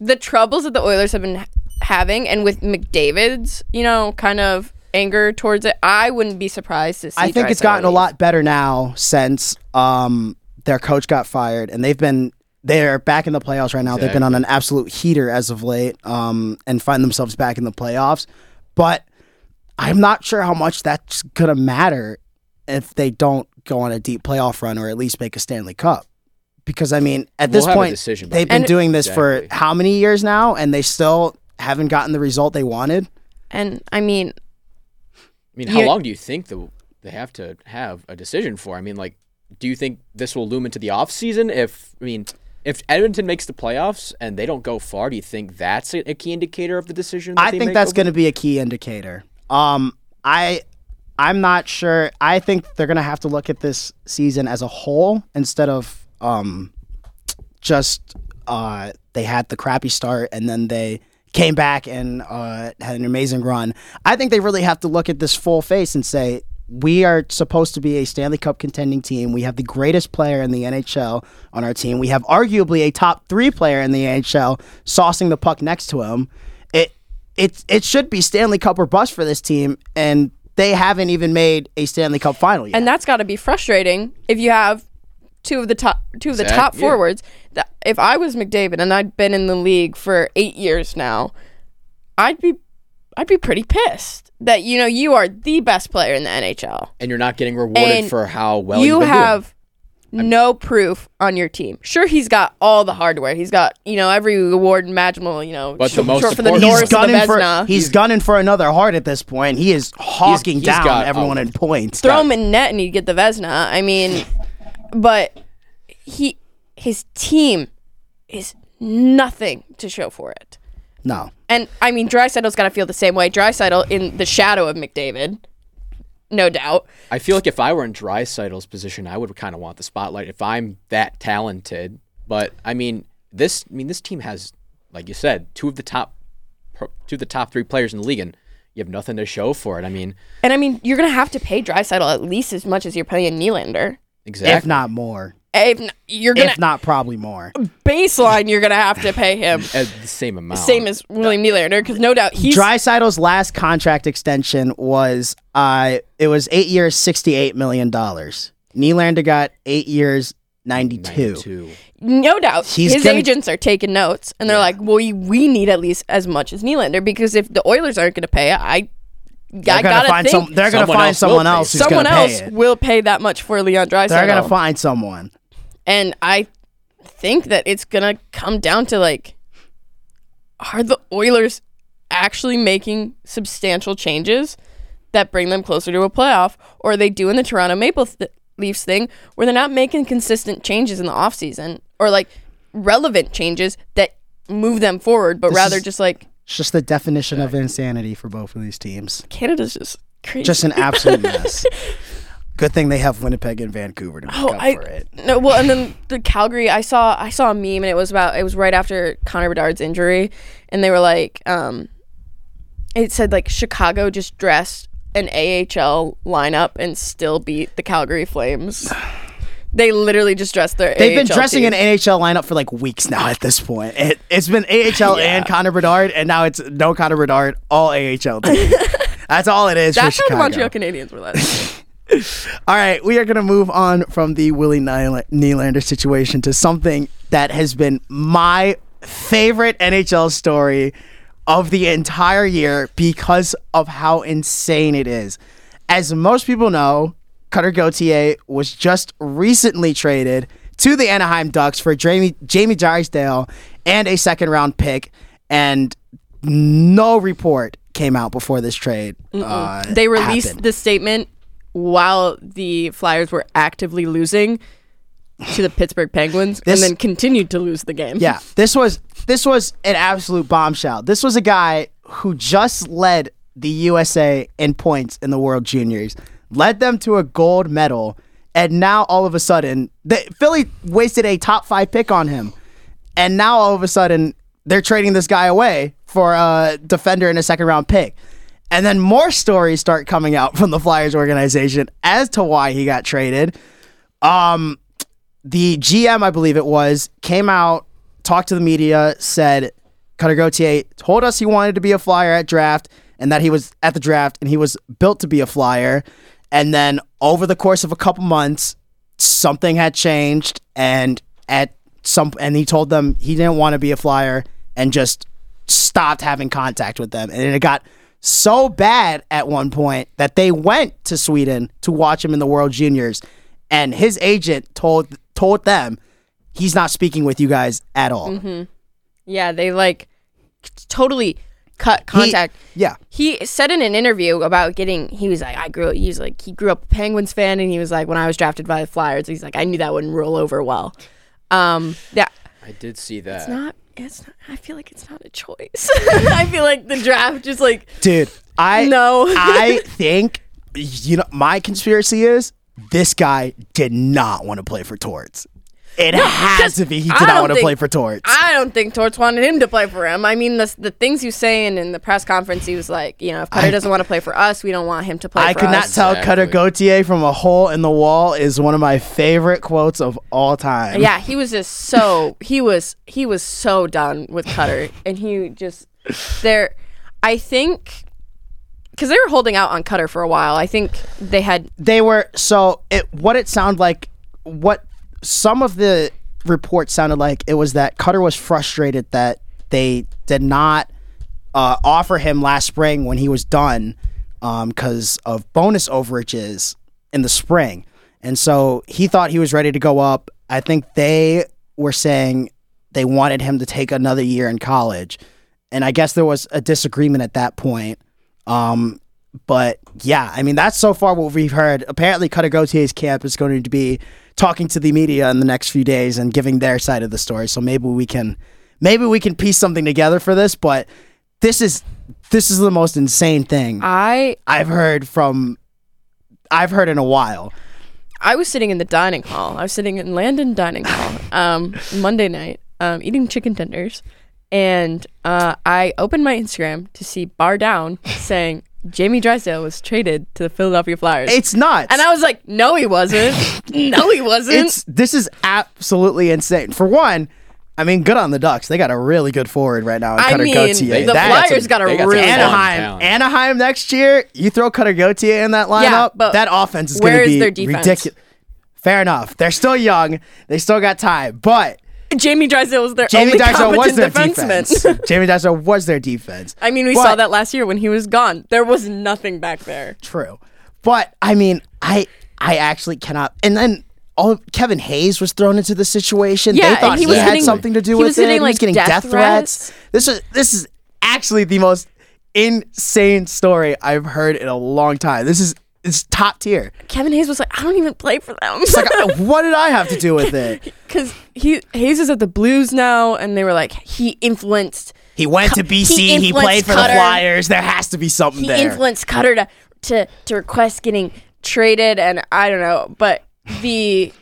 the troubles that the Oilers have been having, and with McDavid's, you know, kind of anger towards it, I wouldn't be surprised to see. I think it's Draisaitl gotten a lot better now since um, their coach got fired, and they've been they're back in the playoffs right now. They've been on an absolute heater as of late, um, and find themselves back in the playoffs. But I'm not sure how much that's gonna matter if they don't go on a deep playoff run or at least make a Stanley Cup. Because I mean, at We'll this point, decision they've then. been doing this for how many years now, and they still haven't gotten the result they wanted. And I mean, I mean, how long do you think the, they have to have a decision for? I mean, like, do you think this will loom into the off season? If I mean, if Edmonton makes the playoffs and they don't go far, do you think that's a, a key indicator of the decision? that I they think make that's going to be a key indicator. Um, I, I'm not sure. I think they're going to have to look at this season as a whole instead of um, just uh, they had the crappy start and then they came back and uh, had an amazing run. I think they really have to look at this full face and say. We are supposed to be a Stanley Cup contending team. We have the greatest player in the NHL on our team. We have arguably a top three player in the NHL saucing the puck next to him. It it it should be Stanley Cup or bust for this team, and they haven't even made a Stanley Cup final yet. and that's got to be frustrating if you have two of the top two of the Exact- top yeah. forwards. That if I was McDavid and I'd been in the league for eight years now, I'd be I'd be pretty pissed that you know you are the best player in the NHL. and you're not getting rewarded And for how well you you've been have no proof on your team. Sure, he's got all the hardware. He's got you know every award imaginable. You know, But the most short for the important- Norris he's and the gunning for Vezina. he's gunning for another Hart at this point. He is hawking he's down got- everyone oh. in points. throw him in net and he'd get the Vezina. I mean, but he his team is nothing to show for it. No, And I mean, Draisaitl's got to feel the same way. Draisaitl in the shadow of McDavid, no doubt. I feel like if I were in Draisaitl's position, I would kind of want the spotlight if I'm that talented. But I mean, this I mean this team has, like you said, two of the top, two of the top three players in the league, and you have nothing to show for it. I mean, And I mean, you're gonna have to pay Draisaitl at least as much as you're paying Nylander. Exactly. if not more, If you're gonna if not probably more. baseline, you're gonna have to pay him (laughs) at the same amount. same as William Nylander because no doubt he's Draisaitl's last contract extension was uh it was eight years, sixty eight million dollars. Nylander got eight years, ninety two. 92. no doubt He's his gonna- agents are taking notes and they're like, well, we, we need at least as much as Nylander because if the Oilers aren't gonna pay it, I. They're gonna find think some. They're gonna Someone find else someone else who's someone pay else it. will pay that much for Leon Draisaitl. They're gonna find someone. and I think that it's gonna come down to like are the Oilers actually making substantial changes that bring them closer to a playoff? Or are they doing the Toronto Maple th- Leafs thing where they're not making consistent changes in the offseason or like relevant changes that move them forward, but This rather is- just like It's just the definition of insanity for both of these teams. Canada's just crazy. Just an absolute mess. (laughs) Good thing they have Winnipeg and Vancouver to make Oh, up I for it. no. Well, and then the Calgary, I saw I saw a meme, and it was about it was right after Connor Bedard's injury, and they were like, um, it said like Chicago just dressed an AHL lineup and still beat the Calgary Flames. (sighs) (sighs) (sighs) They literally just dressed their. They've been dressing team. an NHL lineup for like weeks now at this point. It, it's been AHL and Connor Bedard, and now it's no Connor Bedard, all AHL. (laughs) That's all it is That's how the. Montreal Canadiens were last. (laughs) (laughs) All right, we are going to move on from the Willie Nyla- Nylander situation to something that has been my favorite NHL story of the entire year because of how insane it is. As most people know, Cutter Gauthier was just recently traded to the Anaheim Ducks for Jamie Jamie Drysdale and a second round pick, and no report came out before this trade. Uh, They released happened. the statement while the Flyers were actively losing to the Pittsburgh Penguins, This- and then continued to lose the game. Yeah, this was this was an absolute bombshell. This was a guy who just led the USA in points in the World Juniors, led them to a gold medal, and now all of a sudden, Philly wasted a top five pick on him, and now all of a sudden they're trading this guy away for a defender and a second round pick. And then more stories start coming out from the Flyers organization as to why he got traded. Um, the GM, I believe it was, came out, talked to the media, said Cutter Gauthier told us he wanted to be a flyer at draft and that he was at the draft and he was built to be a flyer. And then over the course of a couple months, something had changed and at some and he told them he didn't want to be a flyer and just stopped having contact with them. And it got so bad at one point that they went to Sweden to watch him in the World Juniors and his agent told told them he's not speaking with you guys at all. Mm-hmm. Yeah, they like totally cut contact. yeah. He said in an interview about getting. He was like, I grew. Up, he's like, he grew up a Penguins fan, and he was like, when I was drafted by the Flyers, he's like, I knew that wouldn't roll over well. Um, yeah, I did see that. it's not. It's not. I feel like it's not a choice. (laughs) I feel like the draft just like Dude, I No. I (laughs) think you know my conspiracy is this guy did not want to play for Torts. It has to be he did not don't want to think- play for Torts. I don't think Torts wanted him to play for him. I mean, the the things you was saying in the press conference, he was like, you know, if Cutter I- not want to play for us, we don't want him to play for us. I for could not us. tell Cutter Exactly. Gauthier from a hole in the wall is one of my favorite quotes of all time. yeah, he was just so he was he was so done with Cutter, (laughs) and he just there. I think because they were holding out on Cutter for a while. I think they had they were so it what it sounded like what some of the reports sounded like it was that Cutter was frustrated that they did not uh, offer him last spring when he was done because of bonus overages in the spring, and so he thought he was ready to go up. I think they were saying they wanted him to take another year in college, and I guess there was a disagreement at that point. Um, but yeah, I mean that's so far what we've heard. Apparently, Cutter Gauthier's camp is going to be talking to the media in the next few days and giving their side of the story. So maybe we can, maybe we can piece something together for this. But this is this is the most insane thing I I've heard from, I've heard in a while. I was sitting in the dining hall. I was sitting in Landon dining hall um, Monday night, um, eating chicken tenders, and uh, I opened my Instagram to see Bar Down saying Jamie Drysdale was traded to the Philadelphia Flyers, It's not. and I was like, "No, he wasn't. (laughs) no, he wasn't." it's this is absolutely insane. For one, I mean, good on the Ducks. They got a really good forward right now. in I Cutter mean, Gauthier. the That- Flyers got a got some really fun Anaheim. Anaheim next year. You throw Cutter Gauthier in that lineup. but that offense is going to be ridiculous. Fair enough. They're still young. They still got time. But Jamie Drysdale was their Jamie only Drysdale was their defenseman. defense. (laughs) (laughs) Jamie Drysdale was their defense. I mean, we But- saw that last year when he was gone. There was nothing back there. True. But I mean, I I actually cannot. And then all Kevin Hayes was thrown into the situation. Yeah, they thought he, he was had getting- something to do with it. getting, he was getting death death threats. this is this is actually the most insane story I've heard in a long time. This is it's top tier. Kevin Hayes was like, I don't even play for them. It's like, (laughs) uh, what did I have to do with it? (laughs) Because he Hayes is at the Blues now, and they were like, he influenced He went to BC. He, influenced played for Cutter. the Flyers. There has to be something he there. influenced Cutter to, to to request getting traded, and I don't know, but the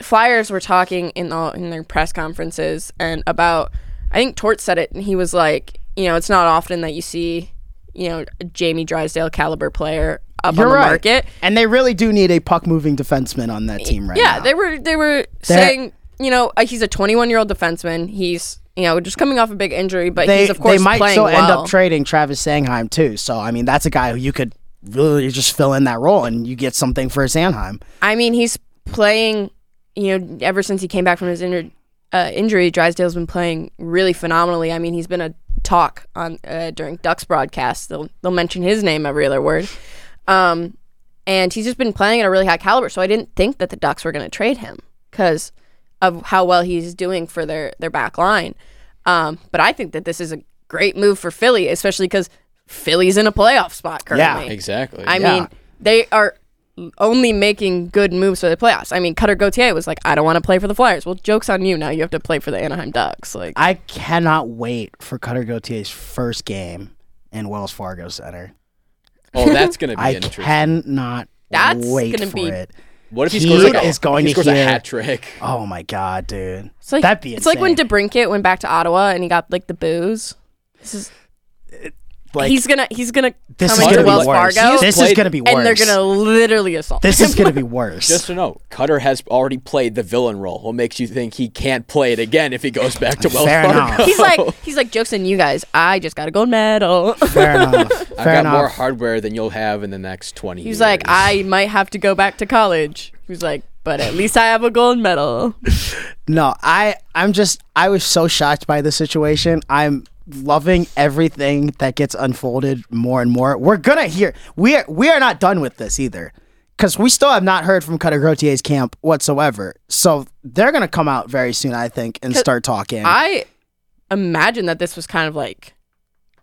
Flyers were talking in all in their press conferences and about. I think Tort said it, and he was like, you know, it's not often that you see, you know, Jamie Drysdale caliber player up You're on the right. market. And they really do need a puck moving defenseman on that team right now. yeah, now. they were they were saying, you know, uh, he's a 21 year old defenseman. He's you know just coming off a big injury, but they, he's of course they might playing still well. end up trading Travis Sanheim too. So I mean, that's a guy who you could really just fill in that role and you get something for Sanheim. I mean, he's playing. You know, ever since he came back from his injury, uh, injury, Drysdale's been playing really phenomenally. I mean, he's been a talk on uh, during Ducks broadcasts. They'll they'll mention his name every other word, um, and he's just been playing at a really high caliber. So I didn't think that the Ducks were going to trade him because of how well he's doing for their their back line. Um, but I think that this is a great move for Philly, especially because Philly's in a playoff spot currently. Yeah, Exactly. I Yeah. mean, they are only making good moves for the playoffs. I mean, Cutter Gauthier was like, I don't want to play for the Flyers. Well, joke's on you. Now you have to play for the Anaheim Ducks. Like, I cannot wait for Cutter Gauthier's first game in Wells Fargo Center. oh, that's gonna (laughs) be interesting. I interesting. cannot That's wait gonna for be- it. What if he, He scores like a, is going he to scores a hat trick? Oh my god, dude. it's like That'd be it's like when insane. DeBrincat went back to Ottawa and he got like the booze. This is Like he's gonna he's gonna this come is into gonna Wells be worse. Fargo This is played- gonna be worse. and they're gonna literally assault. This him. is gonna be (laughs) worse. Just to know, Cutter has already played the villain role. What makes you think he can't play it again if he goes back to Wells Fair Fargo? enough. he's like (laughs) he's like jokes on you guys. I just got a gold medal. (laughs) Fair enough. I've Fair got more hardware than you'll have in the next twenty He's years. like, I might have to go back to college. He's like, but at least I have a gold medal. No, I I'm just I was so shocked by the situation. I'm loving everything that gets unfolded more and more. We're gonna hear we are we are not done with this either. Cause we still have not heard from Cutter Gauthier's camp whatsoever. So they're gonna come out very soon, I think, and start talking. I imagine that this was kind of like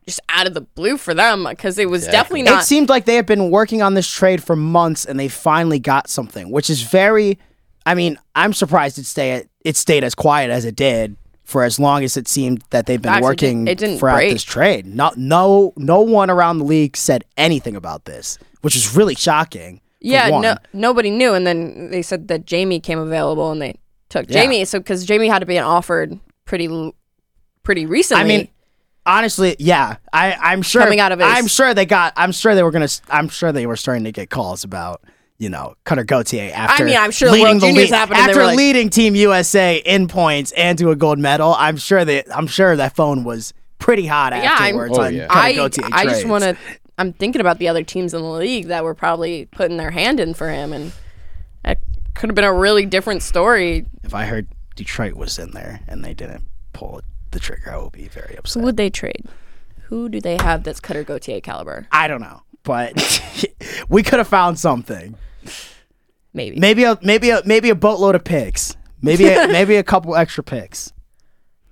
just out of the blue for them because it was definitely not. it seemed like they had been working on this trade for months and they finally got something, which is very I mean, I'm surprised it stay it stayed as quiet as it did for as long as it seemed that they've been Actually, working it didn't throughout break. this trade. No no no one around the league said anything about this, which is really shocking. yeah, no, nobody knew, and then they said that Jamie came available, and they took Yeah. Jamie. So because Jamie had to be offered pretty, pretty recently. I mean, honestly, yeah, I I'm sure Coming out of his- I'm sure they got I'm sure they were gonna I'm sure they were starting to get calls about you know Cutter Gauthier after. mean, I'm sure leading World the Juniors league- happened after like- leading Team USA in points and to a gold medal. I'm sure that I'm sure that phone was pretty hot Yeah, I'm- afterwards Oh, on yeah. Cutter I, Gauthier I just want to. I'm thinking about the other teams in the league that were probably putting their hand in for him, and that could have been a really different story. If I heard Detroit was in there and they didn't pull the trigger, I would be very upset. Who upset. would they trade? Who do they have that's Cutter Gauthier caliber? I don't know, but (laughs) we could have found something. Maybe. Maybe a maybe a maybe a boatload of picks. Maybe a, (laughs) maybe a couple extra picks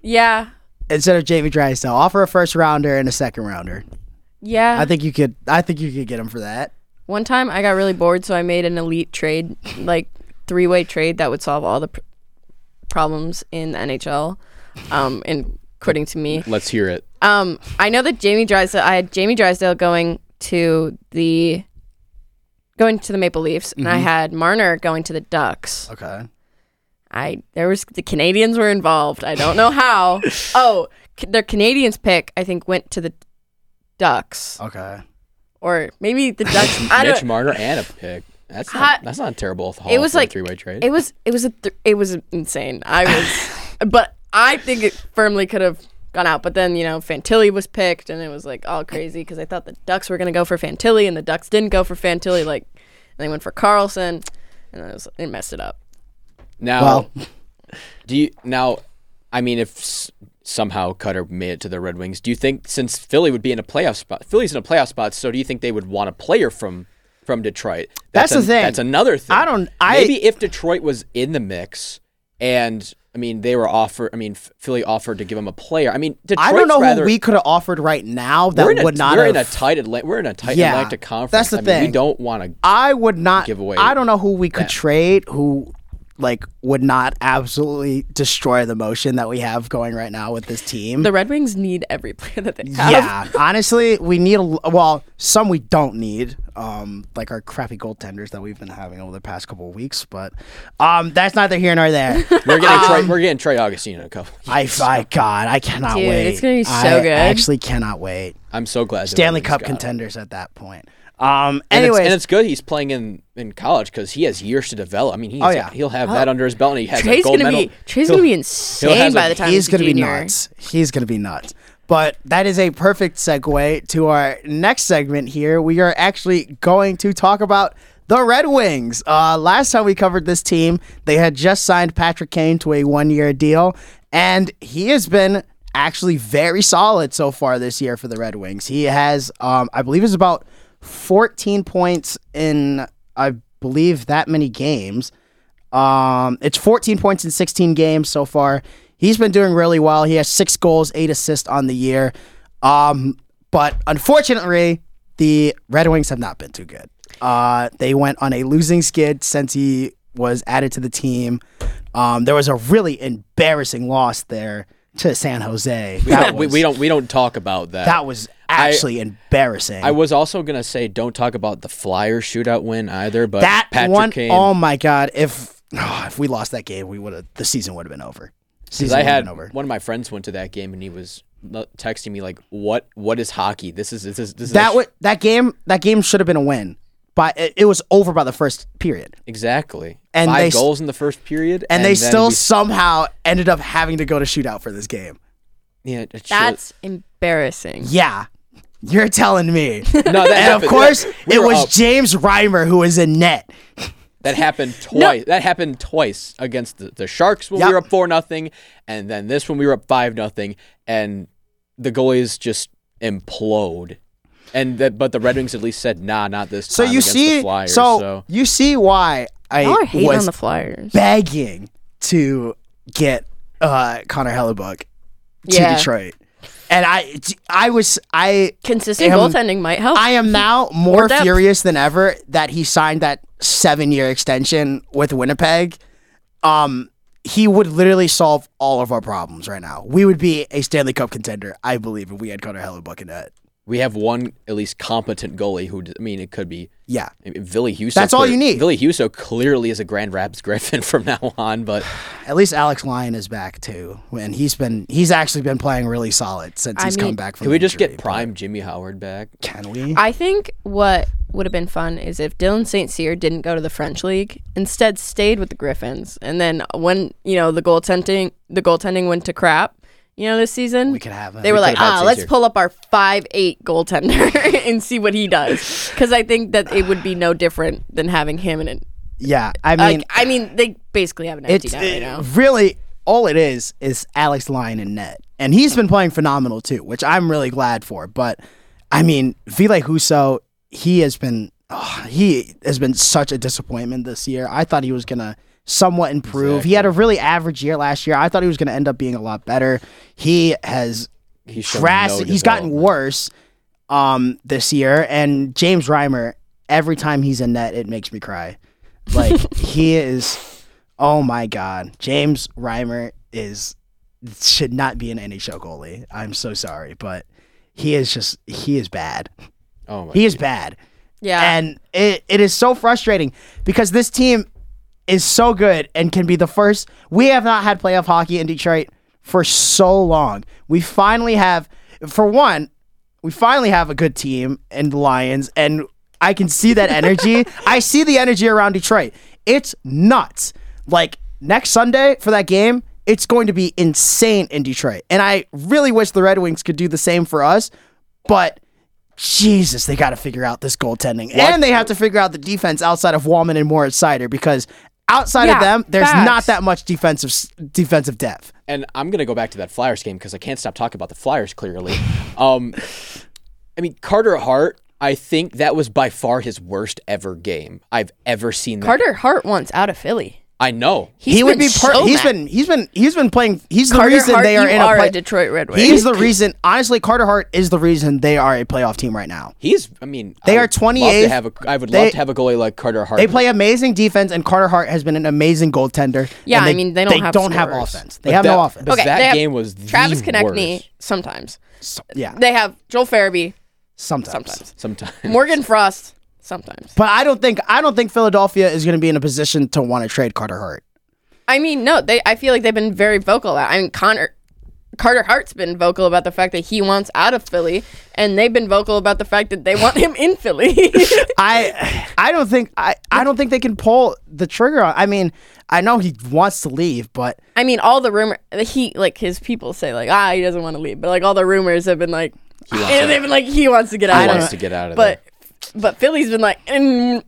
Yeah. instead of Jamie Drysdale. Offer a first rounder and a second rounder. Yeah. I think you could. I think you could get him for that. One time I got really bored, so I made an elite trade, like three way trade that would solve all the pr- problems in the NHL, um, and according to me. Let's hear it. Um, I know that Jamie Drysdale. I had Jamie Drysdale going to the going to the Maple Leafs, and I mm-hmm. had Marner going to the Ducks. Okay. I there was the Canadiens were involved. I don't know how. (laughs) oh, c- their Canadiens pick I think went to the Ducks, Okay. or maybe the Ducks. I Mitch don't. Marner and a pick. That's I- not, that's not terrible. It was like three way trade. It was it was a th- it was insane. I was, (laughs) but I think it firmly could have gone out. But then you know Fantilli was picked, and it was like all crazy because I thought the Ducks were gonna go for Fantilli, and the Ducks didn't go for Fantilli. Like and they went for Carlsson, and it was it messed it up. now, Well, (laughs) do you now? I mean, if s- somehow Cutter made it to the Red Wings, do you think since Philly would be in a playoff spot, Philly's in a playoff spot, so do you think they would want a player from from Detroit? That's the an- thing. That's another thing. I don't- I- maybe if Detroit was in the mix and I mean they were offered. I mean Philly offered to give him a player. I mean Detroit's I don't know rather, who we could have offered right now that a, would not we're have. in a tight Atla- we're in a tight Yeah, Atlantic conference. that's the I mean, we don't want to. I would not give away I don't know who we could that. trade who like would not absolutely destroy the motion that we have going right now with this team. The Red Wings need every (laughs) player that they have. yeah, honestly, we need a l- well, some we don't need, um, like our crappy goaltenders that we've been having over the past couple of weeks. But um, that's neither here nor there. (laughs) We're getting Trey, we're getting Trey Augustine in a couple. I, I, God, I cannot Dude, wait. it's gonna be so I good. I actually, cannot wait. I'm so glad. Stanley Cup got him. contenders at that point. Um, And it's, and it's good he's playing in, in college because he has years to develop. I mean, he's, Oh, yeah. he'll have that under his belt, and he has a Trey's gold gonna medal. be Trey's gonna be has insane a- by the time he's he's, going to be nuts. He's going to be nuts. But that is a perfect segue to our next segment here. We are actually going to talk about the Red Wings. Uh, last time we covered this team, they had just signed Patrick Kane to a one year deal, and he has been actually very solid so far this year for the Red Wings. He has, um, I believe, it's about 14 points in, I believe, that many games. Um, it's 14 points in 16 games so far. He's been doing really well. He has six goals, eight assists on the year. Um, but unfortunately, the Red Wings have not been too good. Uh, they went on a losing skid since he was added to the team. Um, there was a really embarrassing loss there to San Jose. That we, was, we don't we don't talk about that. That was actually embarrassing. I was also gonna say don't talk about the Flyers shootout win either, but that Patrick one, oh Kane. oh my god! If oh, if we lost that game, we would have the season would have been over. Season I would have had been over. one of my friends went to that game and he was texting me like, "What? What is hockey? This is this is this is that sh- that game that game should have been a win, but it, it was over by the first period, exactly And five they goals in the first period, and, they still we- somehow ended up having to go to shootout for this game. yeah, it should- That's embarrassing. Yeah, you're telling me. (laughs) no, that and of course, that- we it was up. James Reimer who was in net. (laughs) That happened twice. That happened twice against the, the Sharks when Yep. we were up four nothing, and then this when we were up five nothing, and the goalies just implode. And that, but the Red Wings at least said, "Nah, not this So you against see, the Flyers, so, so, you see why I Y'all was on the Flyers. begging to get uh, Connor Hellebuyck to Yeah. Detroit, and I, I was, I Consistent am- goaltending might help. I am now more depth. furious than ever that he signed that seven year extension with Winnipeg. Um, he would literally solve all of our problems right now. We would be a Stanley Cup contender, I believe, if we had Connor Hellebuyck in that. We have one at least competent goalie who. I mean, it could be Yeah, I mean, Ville Husso. That's all you need. Ville Husso clearly is a Grand Rapids (laughs) Griffin from now on, but (sighs) at least Alex Lyon is back too, and he's been he's actually been playing really solid since I he's mean, come back from. can we just injury, get prime Jimmy Howard back? Can we? I think what would have been fun is if Dylan St. Cyr didn't go to the French league, instead stayed with the Griffins, and then when you know the goaltending the goaltending went to crap, you know this season we could have him. they were like, ah, let's pull up our five eight goaltender (laughs) and see what he does, because I think that it would be no different than having him in it. yeah, I mean, Like, I mean, they basically have an empty net right now. really all it is is Alex Lyon and net, and he's been playing phenomenal too, which I'm really glad for. But I mean, Ville Husso, he has been oh, he has been such a disappointment this year. I thought he was gonna somewhat improve. He had a really average year last year. I thought he was gonna end up being a lot better. He has He's shown drastic. no he's gotten worse um this year and James Reimer every time he's in net it makes me cry. Like (laughs) he is oh my god. James Reimer is should not be an NHL goalie. I'm so sorry, but he is just he is bad. Oh my He is bad. Yeah, And it, it is so frustrating because this team is so good and can be the first. We have not had playoff hockey in Detroit for so long. We finally have, for one, we finally have a good team in the Lions, and I can see that energy. (laughs) I see the energy around Detroit. It's nuts. Like next Sunday for that game, it's going to be insane in Detroit. And I really wish the Red Wings could do the same for us, but Jesus, they got to figure out this goaltending, and they have to figure out the defense outside of Walman and Moritz Seider because outside of them, there's facts. not that much defensive defensive depth. and I'm gonna go back to that Flyers game because I can't stop talking about the Flyers. Clearly, um, I mean Carter Hart. I think that was by far his worst ever game I've ever seen. That. Carter Hart wants out of Philly. I know. He's he would be. Per- so he's mad. been. He's been. He's been playing. He's the reason Hart, they are you in a are play- a Detroit Red Wing. He's the reason. Honestly, Carter Hart is the reason they are a playoff team right now. He's. I mean, They I are would love 28th. have a. I would They- love to have a goalie like Carter Hart. They play amazing defense, and Carter Hart has been an amazing goaltender. Yeah, and I mean, they don't they have don't have offense. They But have that- no offense. okay, that they have game was the Travis Konecny sometimes. So- yeah, They have Joel Farabee sometimes. sometimes. Sometimes. Morgan (laughs) Frost sometimes. But I don't think I don't think Philadelphia is going to be in a position to want to trade Carter Hart. I mean, no, they. I feel like they've been very vocal. About, I mean, Connor. Carter Hart's been vocal about the fact that he wants out of Philly, and they've been vocal about the fact that they want him in Philly. (laughs) I I don't think I, I don't think they can pull the trigger on. I mean, I know he wants to leave, but I mean, all the rumor he like his people say like ah he doesn't want to leave, but like all the rumors have been like and they've been like he wants to get out of it. He out. wants of to get out of but there. But Philly's been like mm,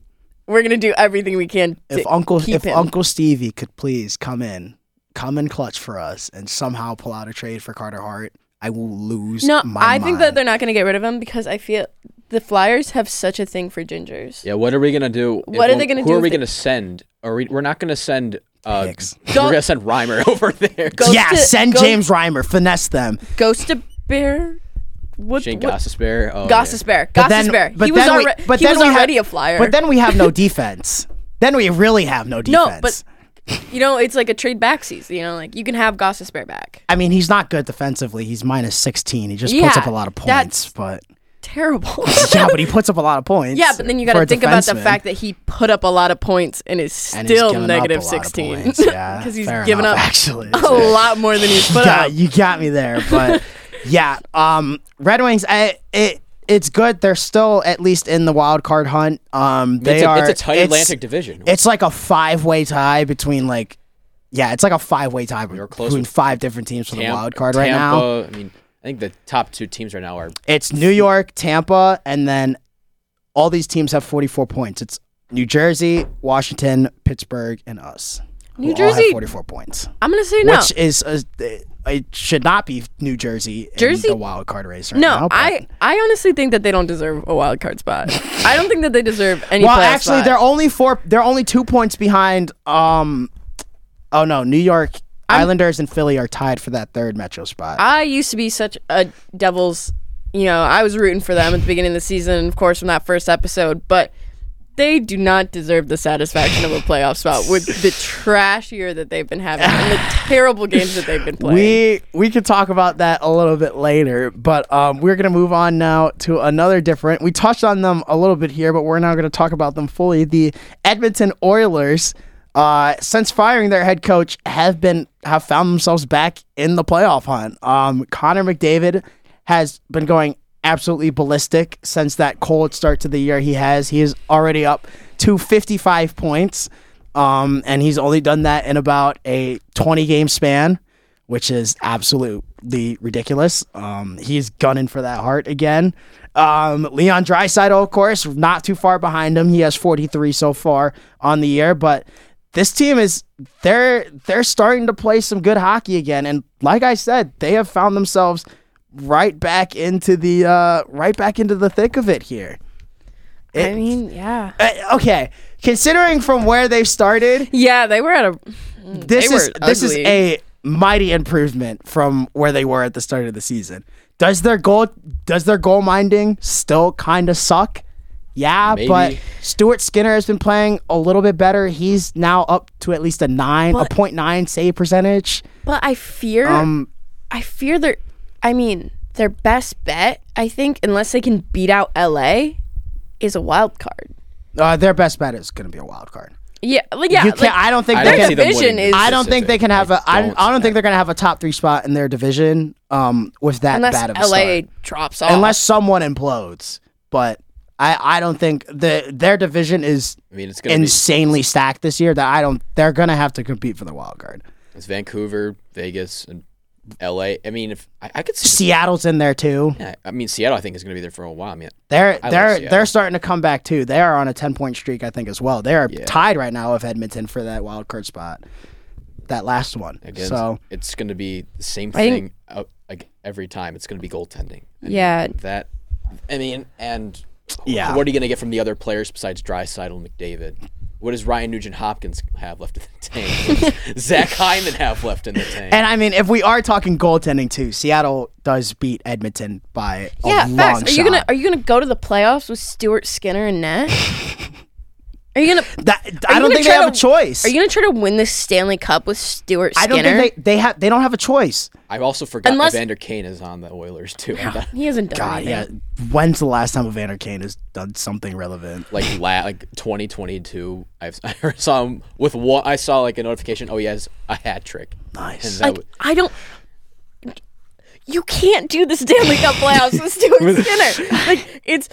we're gonna do everything we can to if Uncle keep if him. Uncle Stevie could please come in, come in clutch for us, and somehow pull out a trade for Carter Hart, I will lose. no, my I think that they're not gonna get rid of him because I feel the Flyers have such a thing for gingers. Yeah, what are we gonna do? What if- are they gonna who do are we they- gonna send? Are we? We're not gonna send. Uh, Hicks. we're gonna send Reimer (laughs) over there. Go- yeah, to- send go- James Reimer, finesse them. Ghost to Bear. What? Shane what? Gostisbehere. Oh, Gostisbehere. But then- Bear. He was, then we- but he then was we have- already a flyer. But then we have no (laughs) defense. then we really have no defense. no, defense. but you know it's like a trade back season. You know, like you can have Gostisbehere back. I mean, he's not good defensively. He's minus 16. He just puts up a lot of that's- points, but Terrible. (laughs) yeah, but he puts up a lot of (laughs) points. Yeah, but then you got to think about the fact that he put up a lot of points and is still given up negative a lot of 16 points. Yeah, because he's given up actually. a lot more than he's put yeah, up. you got me there. But yeah, um, Red Wings, I, it it's good. They're still at least in the wild card hunt. Um, they it's, a, are. it's a tight it's- Atlantic division. It's like a five way tie between like. Yeah, it's like a five way tie You're close between with five different teams for the wild card right now. I mean, I think the top two teams right now are It's New York, Tampa, and then all these teams have 44 points. It's New Jersey, Washington, Pittsburgh, and us. who New all have Jersey- 44 points. I'm gonna say no. Which is a, it should not be New Jersey, Jersey- in the wild card race right no, now. I I honestly think that they don't deserve a wild card spot. (laughs) I don't think that they deserve any. well, actually, spot. they're only four. They're only two points behind. Um, oh no, New York Islanders and Philly are tied for that third Metro spot. I used to be such a Devils. You know, I was rooting for them at the beginning of the season, of course, from that first episode, but. They do not deserve the satisfaction of a playoff spot with the (laughs) trash year that they've been having and the terrible games that they've been (laughs) playing. We we could talk about that a little bit later, but um, we're gonna move on now to another different. We touched on them a little bit here, but we're now gonna talk about them fully. The Edmonton Oilers, uh, since firing their head coach, have been have found themselves back in the playoff hunt. Um, Connor McDavid has been going absolutely ballistic since that cold start to the year he has. He is already up to 55 points. Um, and he's only done that in about a 20 game span, which is absolutely ridiculous. Um, he's gunning for that Hart again. Um, Leon Draisaitl, of course, not too far behind him. He has 43 so far on the year, but this team is they're they're starting to play some good hockey again. And like I said, they have found themselves right back into the uh, right back into the thick of it here. I mean, yeah. uh, okay, considering from where they've started, Yeah, they were at a. this They is were this is a mighty improvement from where they were at the start of the season. Does their goal does their goal minding still kind of suck? Yeah, but Stuart Skinner has been playing a little bit better. He's now up to at least a nine, But- a point nine save percentage. But I fear. Um, I fear their. I mean, their best bet, I think, unless they can beat out LA, is a wild card. uh, their best bet is going to be a wild card. Yeah, like, yeah. you can't. like, I don't think I they don't their can. division is- I don't think they can have a. I, don't I don't see think they're going to have a top three spot in their division. Um, with that unless bad of a LA start. drops off. unless someone implodes. But I, I don't think the their division is I mean, it's gonna be insanely stacked this year. That I don't. They're gonna have to compete for the wild card. it's Vancouver, Vegas, and L.A. I mean, if I, I could see, Seattle's in there too. yeah, I mean, Seattle, I think is gonna be there for a while. I mean, They're I they're Seattle. they're starting to come back too. They are on a ten point streak, I think, as well. They are Yeah. tied right now with Edmonton for that wild card spot. That last one. again, so it's gonna be the same I think- thing uh, like every time. It's gonna be goaltending. I mean, Yeah. that. I mean, and Yeah. what are you gonna get from the other players besides Draisaitl and McDavid? What does Ryan Nugent Hopkins have left in the tank? (laughs) Zach Hyman have left in the tank? And I mean, if we are talking goaltending too, Seattle does beat Edmonton by a Yeah, long facts. Are you shot. gonna Are you gonna go to the playoffs with Stuart Skinner and net? (laughs) Are you gonna (sighs) That, Are I you don't gonna think they try have a choice. Are you gonna try to win this Stanley Cup with Stuart Skinner? I don't think they they have they don't have a choice. I also forgot Unless- Evander Kane is on the Oilers too. I thought- (laughs) he hasn't done God, yeah. When's the last time Evander Kane has done something relevant? like (laughs) la- like 2022, I've, (laughs) saw him with what I saw like a notification. Oh, he has a hat trick. Nice. And that Like w- I don't. You can't do the Stanley Cup playoffs with Stuart Skinner. Like it's.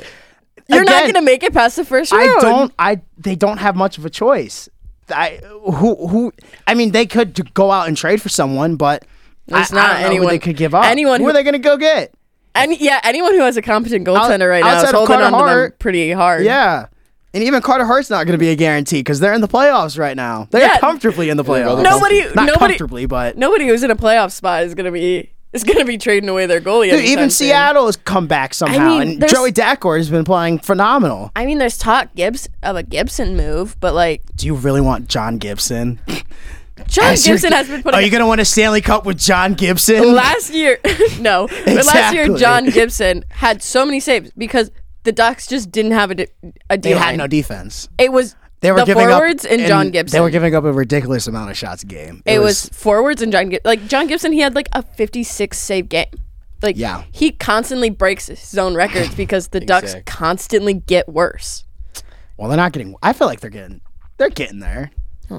You're not gonna make it past the first round. I don't. I they don't have much of a choice. I who who. I mean, they could go out and trade for someone, but it's I, not I don't know anyone- they could give up. anyone who, who- are they going to go get? Any, yeah, anyone who has a competent goaltender right now outside is of holding Carter on to them pretty hard. Yeah. And even Carter Hart's not going to be a guarantee because they're in the playoffs right now. They're Yeah. comfortably in the playoffs. Nobody- not nobody- comfortably, but Nobody who's in a playoff spot is gonna be is gonna be trading away their goalie. Dude, even soon. Seattle has come back somehow, mean, and Joey Daccord has been playing phenomenal. I mean, there's talk Gibbs of a Gibson move, but like Do you really want John Gibson? John As Gibson has been putting. Are you going to win a Stanley Cup with John Gibson? last year, (laughs) no, but last year John Gibson had so many saves because the Ducks just didn't have a, d- a D they had line. no defense. it was They were the giving forwards up, and John Gibson. They were giving up a ridiculous amount of shots a game. it was, forwards and John Gib- like John Gibson. He had like a 56 save game. Like Yeah. he constantly breaks his own records because the Ducks Exact. constantly get worse. well, they're not getting. I feel like they're getting. They're getting there.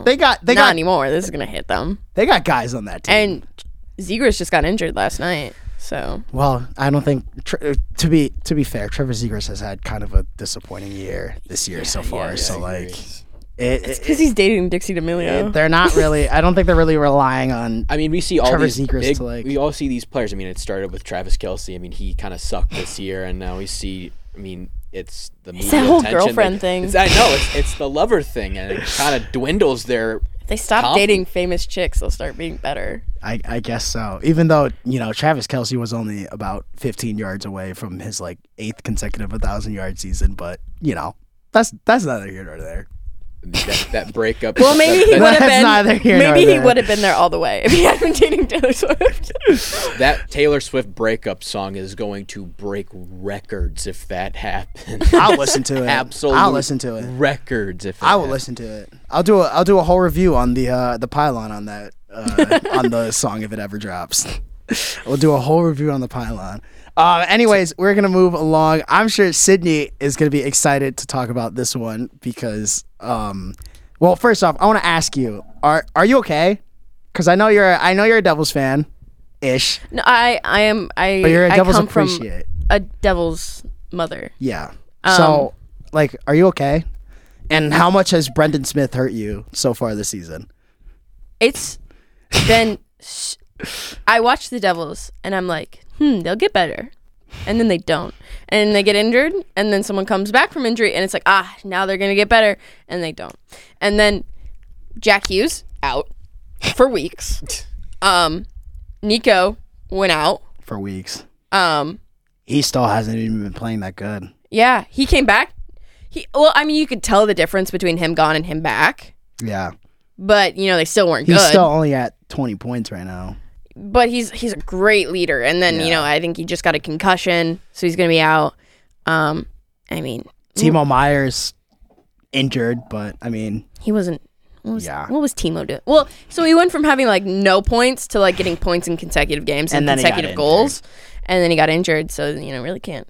They got. They Not got. anymore. This is gonna hit them. They got guys on that team. And Zegras just got injured last night. So well, I don't think. Uh, to be to be fair, Trevor Zegras has had kind of a disappointing year this year so far. so like, it, it, because he's dating Dixie D'Amelio. they're not really. I don't think they're really relying on. I mean, we see all Trevor these Zegras big. to, like- we all see these players. I mean, it started with Travis Kelce. I mean, he kind of sucked this year, and now we see. I mean, it's the media that whole attention. girlfriend Like, thing. it's- I know it's it's the lover thing, and it kind of dwindles their. If they stop Confident. dating famous chicks, they'll start being better. I, I guess so. Even though you know Travis Kelce was only about 15 yards away from his like eighth consecutive 1,000 yard season, but you know that's that's neither here nor there. That, that breakup. Well, maybe he would have That's neither been. here Maybe he there. would have been there all the way if he had been dating Taylor Swift. that Taylor Swift breakup song is going to break records if that happens. (laughs) I'll listen to it. Absolute I'll listen to it. records if it I will happens. listen to it. I'll do a I'll do a whole review on the uh, the pylon on that uh, on the (laughs) song if it ever drops. we'll do a whole review on the pylon. Uh, anyways, we're gonna move along. I'm sure Sydney is gonna be excited to talk about this one because, um, well, first off, I want to ask you are are you okay? Because I know you're I know you're a Devils fan, ish. no, I, I am. I, But you're a I Devils come from appreciate. a Devil's mother. Yeah. Um, so, like, are you okay? And how much has Brendan Smith hurt you so far this season? It's been. (laughs) I watch the Devils and I'm like, hmm, they'll get better, and then they don't, and they get injured, and then someone comes back from injury, and it's like, ah, now they're gonna get better, and they don't, and then Jack Hughes out for weeks. (laughs) Um, Nico went out. For weeks. Um, He still hasn't even been playing that good. yeah, he came back. He well, I mean, you could tell the difference between him gone and him back, Yeah. but you know they still weren't He's good. He's still only at 20 points right now. But he's he's a great leader. And then you know I think he just got a concussion, so he's gonna be out. Um, I mean, Timo Meier's injured, but I mean, he wasn't. What was, Yeah. what was Timo doing? Well, so he went from having like no points to like getting points in consecutive games and, And then he got consecutive goals, and then he got injured. So you know, really can't.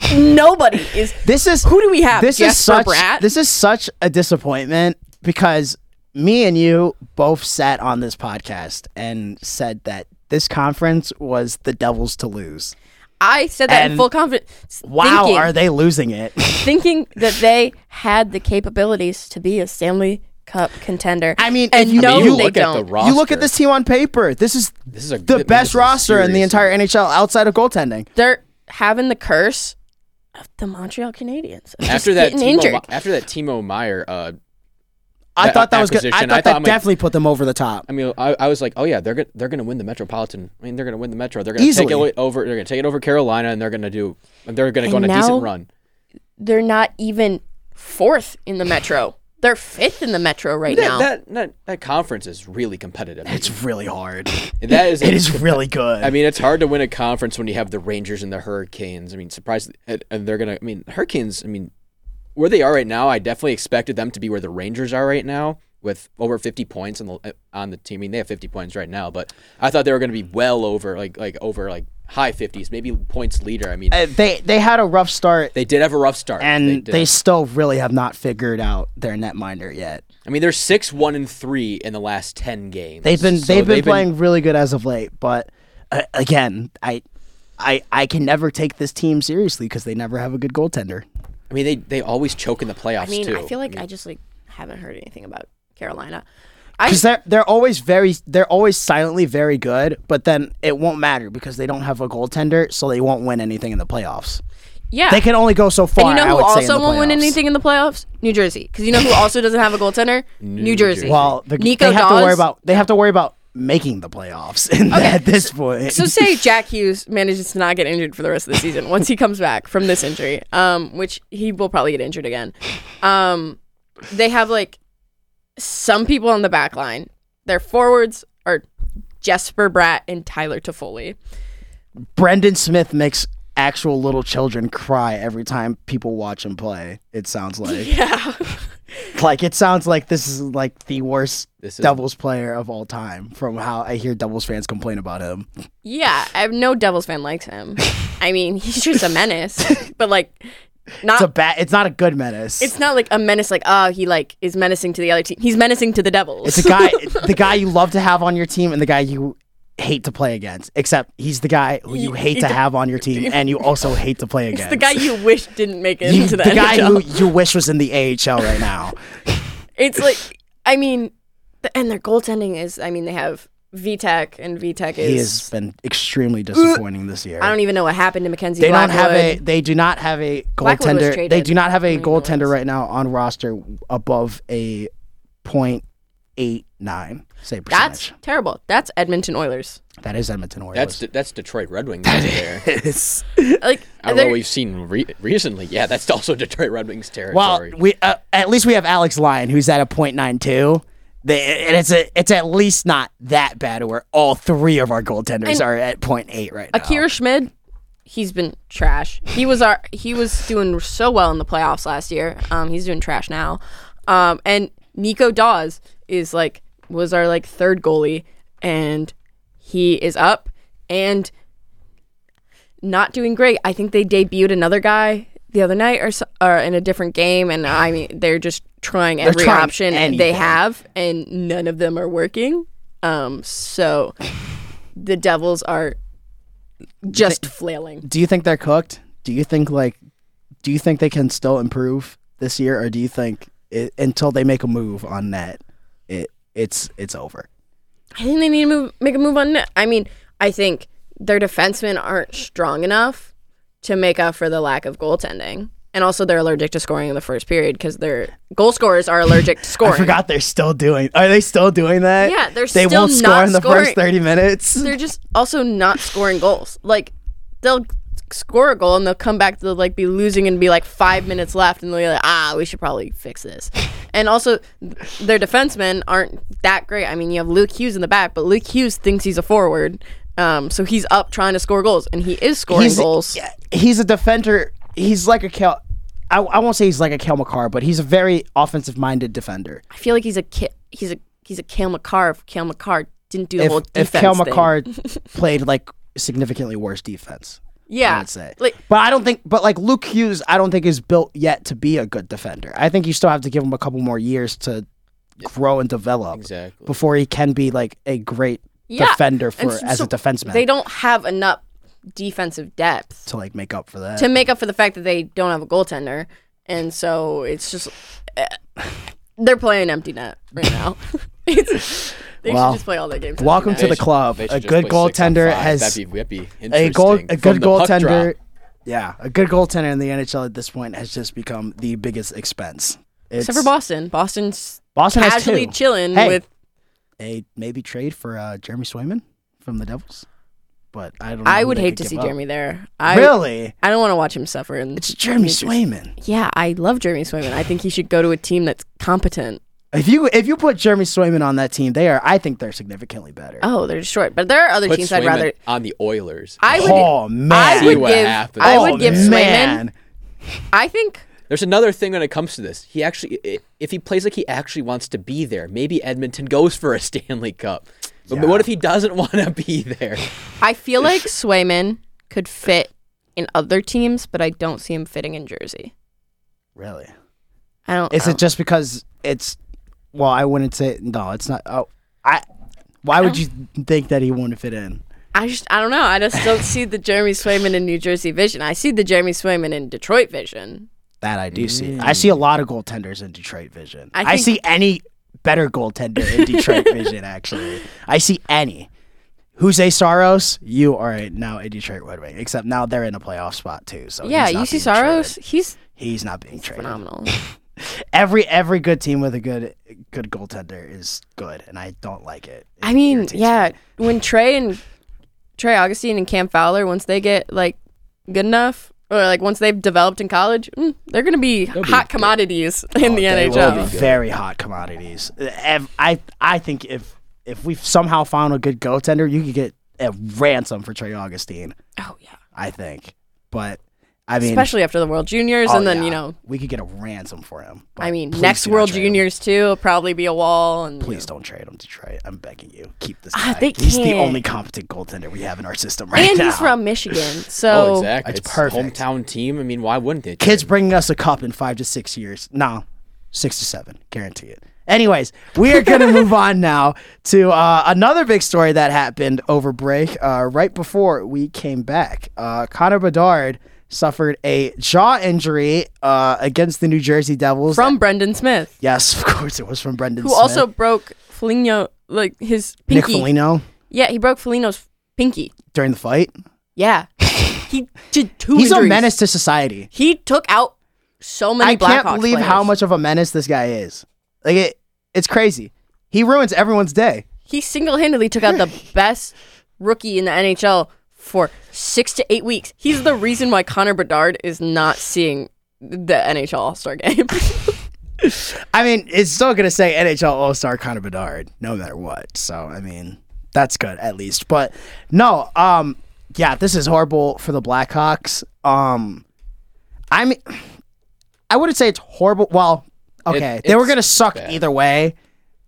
(laughs) Nobody is. this is Who do we have? this is Jesper such Bratt? this is such a disappointment because me and you both sat on this podcast and said that this conference was the Devils to lose. I said that in full confidence. Wow, thinking, are they losing it? (laughs) thinking that they had the capabilities to be a Stanley Cup contender. I mean, and you- no, you they look at the don't. roster. You look at this team on paper. This is This is a the best this is roster in the entire NHL outside of goaltending. They're having the curse of the Montreal Canadiens. After that, getting Timo, injured. After that Timo Meier, uh, I thought that was good. I thought I thought that I'm like- definitely put them over the top. I mean, I, I was like, oh yeah, they're gonna they're gonna win the Metropolitan. I mean, they're gonna win the Metro. They're gonna take it over. They're gonna take it over Carolina, and they're gonna do. and They're gonna go on And a decent run. They're not even fourth in the Metro. they're fifth in the Metro right That, now. that that that conference is really competitive. It's really hard. (laughs) that is (laughs) It is really good. I mean, it's hard to win a conference when you have the Rangers and the Hurricanes. I mean, surprised, and and they're gonna. I mean, Hurricanes. I mean, where they are right now, I definitely expected them to be where the Rangers are right now, with over fifty points on the on the team. I mean, they have fifty points right now, but I thought they were gonna be well over, like like over like high fifties, maybe points leader. I mean, Uh, they they had a rough start, they did have a rough start, and did. they still really have not figured out their netminder yet. I mean, they're six one and three in the last ten games. They've been So they've been playing really good as of late, but uh, again, I. I, I can never take this team seriously because they never have a good goaltender. I mean, they they always choke in the playoffs I mean, too. I feel like I just like haven't heard anything about Carolina. Because they're they're always very they're always silently very good, but then it won't matter because they don't have a goaltender, so they won't win anything in the playoffs. yeah. They can only go so far. and you know who would also won't win anything in the playoffs? New Jersey. Because you know who also doesn't have a goaltender? New, Jersey. Jersey. Well, the, Nico they have to worry about they have to worry about making the playoffs (laughs) in, at this point. So say (laughs) Jack Hughes manages to not get injured for the rest of the season once he comes back from this injury, um, which he will probably get injured again. Um, they have like some people on the back line. Their forwards are Jesper Bratt and Tyler Toffoli. Brendan Smith makes actual little children cry every time people watch him play. It sounds like (laughs) Yeah. Like it sounds like this is like the worst This is- Devils player of all time. From how I hear Devils fans complain about him. yeah. I have no Devils fan likes him. (laughs) I mean, he's just a menace, but like not It's a bad. It's not a good menace. it's not like a menace like oh he like is menacing to the other team. He's menacing to the Devils. It's a guy, (laughs) the guy you love to have on your team, and the guy you hate to play against. Except he's the guy who you hate to have on your team, (laughs) and you also hate to play against. the guy you wish didn't make it You- into the, the guy who you wish was in the AHL right now. (laughs) It's like, I mean, and their goaltending is, I mean, they have Vitek, and Vitek is. he has been extremely disappointing this year. I don't even know what happened to Mackenzie they Blackwood. don't have a. They do not have a goaltender. They do not have a don't even know goaltender right now on roster above a point eight nine save That's terrible. That's Edmonton Oilers. that is Edmonton Oilers. That's De- that's Detroit Red Wings over there. (laughs) It's- Like, I don't know we've seen re- recently. Yeah, that's also (laughs) Detroit Red Wings territory. Well, we uh, at least we have Alex Lyon, who's at a point nine two. They, and it's a, it's at least not that bad where all three of our goaltenders And are at point eight right now. Akira Schmid, he's been trash. He was our he was doing so well in the playoffs last year. Um, he's doing trash now. Um, and Nico Daws is like was our like third goalie, and he is up and not doing great. I think they debuted another guy the other night or, so, or in a different game, and I mean they're just trying every trying option they have, and none of them are working. Um, so the Devils are just flailing. do you think they're cooked? Do you think like, do you think they can still improve this year, or do you think it, until they make a move on net, it it's it's over? I think they need to move, make a move on net. I mean, I think their defensemen aren't strong enough to make up for the lack of goaltending. And also, they're allergic to scoring in the first period because their goal scorers are allergic to (laughs) scoring. I forgot they're still doing. Are they still doing that? Yeah, they're they still won't score not in the scoring. first thirty minutes. (laughs) They're just also not scoring goals. Like they'll score a goal and they'll come back to like be losing and be like five minutes left and they'll be like, ah, we should probably fix this. And also, their defensemen aren't that great. I mean, you have Luke Hughes in the back, but Luke Hughes thinks he's a forward. Um, so he's up trying to score goals, and he is scoring he's, goals. He's a defender. He's like a Cale. I, I won't say he's like a Cale Makar, but he's a very offensive-minded defender. I feel like he's a ki- he's a he's a Cale Makar. If Cale Makar didn't do the whole If defense if Cale thing. Makar (laughs) played like significantly worse defense, yeah, I'd say. like But I don't think. But like Luke Hughes, I don't think is built yet to be a good defender. I think you still have to give him a couple more years to grow and develop exactly. before he can be like a great Yeah, defender for and s- as so a defenseman they don't have enough defensive depth to like make up for that. to make up for the fact that they don't have a goaltender, and so it's just eh, they're playing empty net right now. (laughs) it's, they Well, should just play all their games. Welcome to the club. they A good play six on goaltender has That'd be, that'd be a goal a good goaltender. Yeah, a good goaltender in the NHL at this point has just become the biggest expense. It's, Except for Boston. Boston's Boston has casually two. chilling Hey. with. A maybe trade for uh, Jeremy Swayman from the Devils. but I don't. know I would hate to see up. Jeremy there. I, Really? I don't want to watch him suffer. And It's Jeremy Swayman. Yeah, I love Jeremy Swayman. I think he should go to a team that's competent. If you if you put Jeremy Swayman on that team, they are. I think they're significantly better. Oh, they're short, But there are other Put teams I'd Swayman rather. on the Oilers. I would. oh man! I See would what give. happens. I oh, would give Swayman. man. I think. There's another thing when it comes to this. He actually, i- if he plays like he actually wants to be there, maybe Edmonton goes for a (laughs) Stanley Cup. But Yeah. what if he doesn't (laughs) want to be there? I feel like Swayman could fit in other teams, but I don't see him fitting in Jersey. Really? I don't. Is I it don't- just because it's? Well, I wouldn't say no. It's not. Oh, I. Why would you think that he wouldn't fit in? I just. I don't know. I just don't see the Jeremy Swayman in New Jersey vision. I see the Jeremy Swayman in Detroit vision. That I do see. Mm. I see a lot of goaltenders in Detroit Vision. I I, think- see any better goaltender in Detroit (laughs) Vision. Actually, I see any. Juuse Saros, you are now a Detroit Red Wing. Except now they're in a playoff spot too. So yeah, he's not UC being Saros. traded. He's He's not being traded. phenomenal. (laughs) Every every good team with a good good goaltender is good, and I don't like it. It I mean, yeah, me. when Trey and Trey Augustine and Cam Fowler, once they get like good enough, or like once they've developed in college, mm, they're gonna be They'll be hot good. commodities in the Oh, They will NHL. be very hot commodities. I I think if if we somehow found a good goaltender, you could get a ransom for Trey Augustine. Oh yeah, I think, but I mean, especially after the World Juniors, oh, and then yeah, you know, we could get a ransom for him. I mean, next World trade him. Juniors too will probably be a wall, and Please don't trade him, Detroit. I'm begging you, keep this Ah, guy. they He's the can't. only competent goaltender we have in our system right and now. he's from Michigan, (laughs) Oh, so exactly. It's It's perfect. hometown team. I mean, why wouldn't they? Kids trade him? bringing us a cup in five to six years. No, six to seven, guarantee it. Anyways, we are going (laughs) to move on now to uh, another big story that happened over break. Uh, right before we came back, uh, Connor Bedard suffered a jaw injury uh, against the New Jersey Devils. from Brendan Smith, yes, of course, it was from Brendan. Smith. Who Smith. also broke Foligno like his Nick pinky. Foligno Yeah, he broke Foligno's pinky. during the fight. Yeah, (laughs) he did two. He's a menace to society. He took out so many. I can't Blackhawks believe players. how much of a menace this guy is. Like it, it's crazy. He ruins everyone's day. he single-handedly took out the (laughs) best rookie in the NHL for six to eight weeks. He's the reason why Connor Bedard is not seeing the NHL All Star game. (laughs) I mean, it's still gonna say NHL All Star Connor Bedard, no matter what. So I mean, that's good at least. But no, um, yeah, this is horrible for the Blackhawks. Um, I mean, I wouldn't say it's horrible. Well, okay, It- they were gonna suck bad. either way,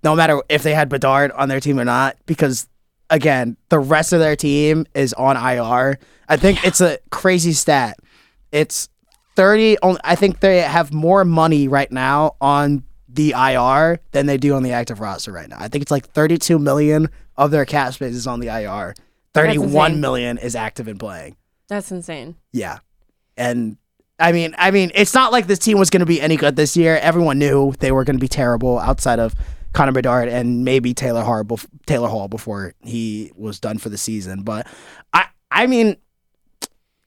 no matter if they had Bedard on their team or not, because again, the rest of their team is on IR. I think it's a crazy stat. It's 30 only, I think they have more money right now on the IR than they do on the active roster right now. I think it's like 32 million of their cap space is on the IR. 31 million is active and playing. That's insane. Yeah. And I mean, I mean, it's not like this team was going to be any good this year. Everyone knew they were going to be terrible outside of Connor Bedard and maybe Taylor Hall, bef- Taylor Hall before he was done for the season. But I, I mean,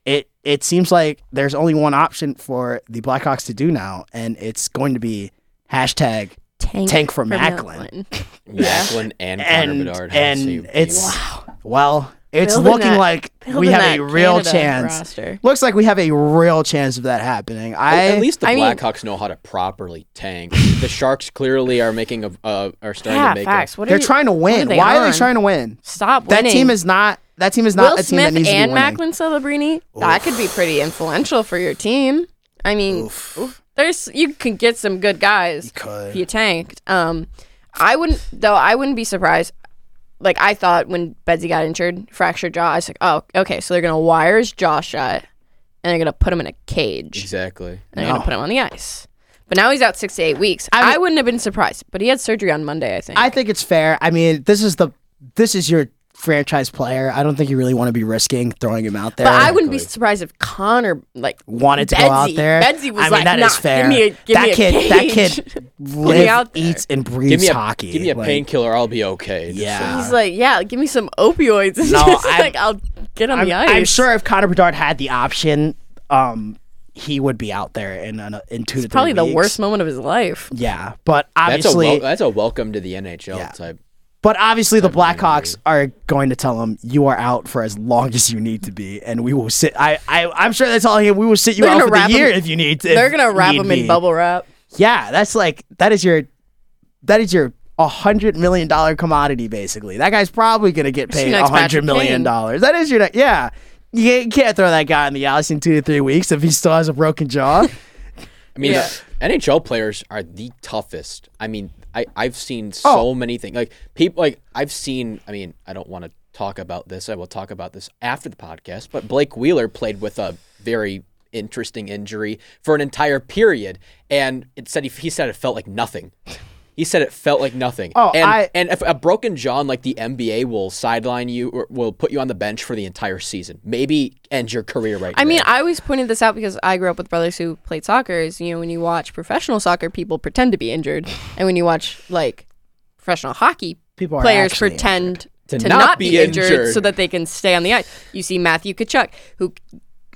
it it seems like there's only one option for the Blackhawks to do now, and it's going to be hashtag Tank, Tank for Macklin. Macklin and Connor and Bedard. have the and it's team. well, it's Building looking that- like we building have that a real Canada chance. roster. Looks like we have a real chance of that happening. I At least the I mean- Blackhawks know how to properly tank. (laughs) the Sharks clearly are making a uh, are starting Yeah, to make facts. a. What are they're you- trying to what win. they Why are they trying to win? Stop That winning. team is not. That team is not Will a team that Smith needs and to be winning. Macklin Celebrini. That could be pretty influential for your team. I mean, oof, there's you can get some good guys could. if you tanked. Um, I wouldn't though. I wouldn't be surprised. Like I thought when Bedsy got injured, fractured jaw. I was like, oh, okay, so they're gonna wire his jaw shut, and they're gonna put him in a cage, Exactly. and they're No. gonna put him on the ice. But now he's out six to eight weeks. I I, wouldn't have been surprised. But he had surgery on Monday, I think. I think it's fair. I mean, this is the this is your franchise player. I don't think you really want to be risking throwing him out there. but I wouldn't be surprised if Connor like wanted to go out there. Bedsy was I mean, like, that is "Nah, fair. give me a- give that me a kid, that kid, (laughs) me live, out eats, and breathes Give me a hockey. give me a Like, painkiller. I'll be okay. Yeah. saying. He's like, yeah, give me some opioids. And (laughs) No, just I'm- like, I'll get on I'm, the ice. I'm sure if Connor Bedard had the option, um, he would be out there in in, in two to three Probably the weeks. worst moment of his life. Yeah, but that's a obviously, wel- that's a welcome to the NHL Yeah. type. But obviously, the Blackhawks are going to tell him you are out for as long as you need to be, and we will sit. I, I I'm sure that's all him. We will sit you They're out for wrap the year him- if you need to. They're gonna wrap need him in be. bubble wrap. Yeah, that's like that is your that is your a hundred million dollar commodity basically. That guy's probably gonna get paid a next hundred Patrick million Kane. dollars. That is your ne- yeah. You can't- you can't throw that guy in the ice in two to three weeks if he still has a broken jaw. (laughs) I mean, Yeah. NHL players are the toughest. I mean, I I've seen Oh. so many things. Like people, like I've seen. I mean, I don't want to talk about this. I will talk about this after the podcast. But Blake Wheeler played with a very interesting injury for an entire period, and it said he, he said it felt like nothing. He said it felt like nothing. Oh, and, I- and if a broken jaw, in, like the NBA, will sideline you or will put you on the bench for the entire season. Maybe end your career right. I mean. I always pointed this out because I grew up with brothers who played soccer. Is you know when you watch professional soccer, people pretend to be injured, and when you watch like professional hockey, People are players actually pretend To to, not not, be be injured, injured. so that they can stay on the ice. You see Matthew Tkachuk, who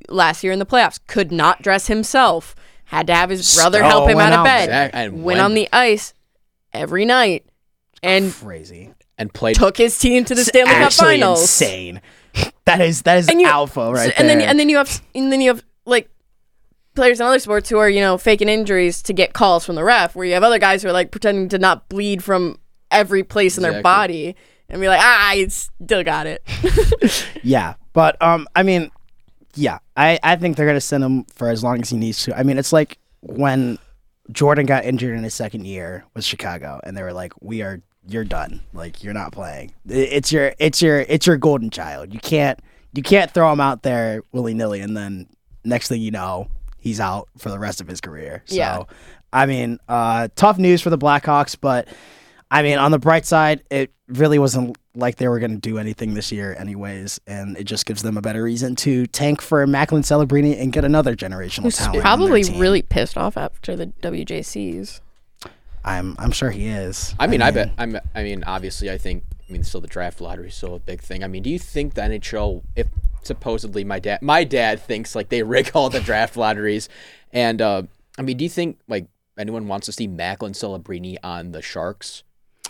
last year in the playoffs could not dress himself, had to have his brother Still help oh, him out of bed, Exact- and went went- on the ice every night, and Crazy. and played took his team to the It's Stanley Cup Finals. Insane. That is that is you- alpha right and there. then and then you have and then you have like players in other sports who are you know faking injuries to get calls from the ref, where you have other guys who are like pretending to not bleed from every place in their body and be like, ah, I still got it. (laughs) Yeah, but um, I mean, yeah, I I think they're gonna send him for as long as he needs to. I mean, it's like when Jordan got injured in his second year with Chicago, and they were like, "We are, you're done. Like, you're not playing. It's your, it's your, it's your golden child. You can't, you can't throw him out there willy nilly, and then next thing you know, he's out for the rest of his career. So, Yeah. I mean, uh, tough news for the Blackhawks, but I mean, on the bright side, it really wasn't like they were going to do anything this year, anyways, and it just gives them a better reason to tank for Macklin Celebrini and get another generational Who's talent. on their probably team. really pissed off after the WJCs. I'm, I'm sure he is. I mean, I bet. I'm. I mean, obviously, I think. I mean, still the draft lottery is still a big thing. I mean, do you think the NHL, if supposedly my dad, my dad thinks like they (laughs) rig all the draft lotteries, and uh, I mean, do you think like anyone wants to see Macklin Celebrini on the Sharks?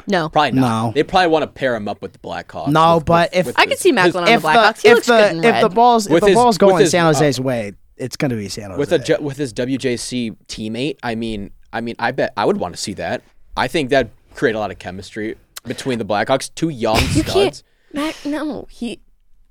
No. Probably not. No. They probably want to pair him up with the Blackhawks. No, with- but with- if- with I could see Macklin on if the Blackhawks. he if looks the good in if the balls if the his- balls with going his, San uh, Jose's way, it's going to be San Jose. with a J- with his WJC teammate. I mean, I mean, I bet I would want to see that. I think that create a lot of chemistry between the Blackhawks. Two young You can't. studs. Mac, no, he.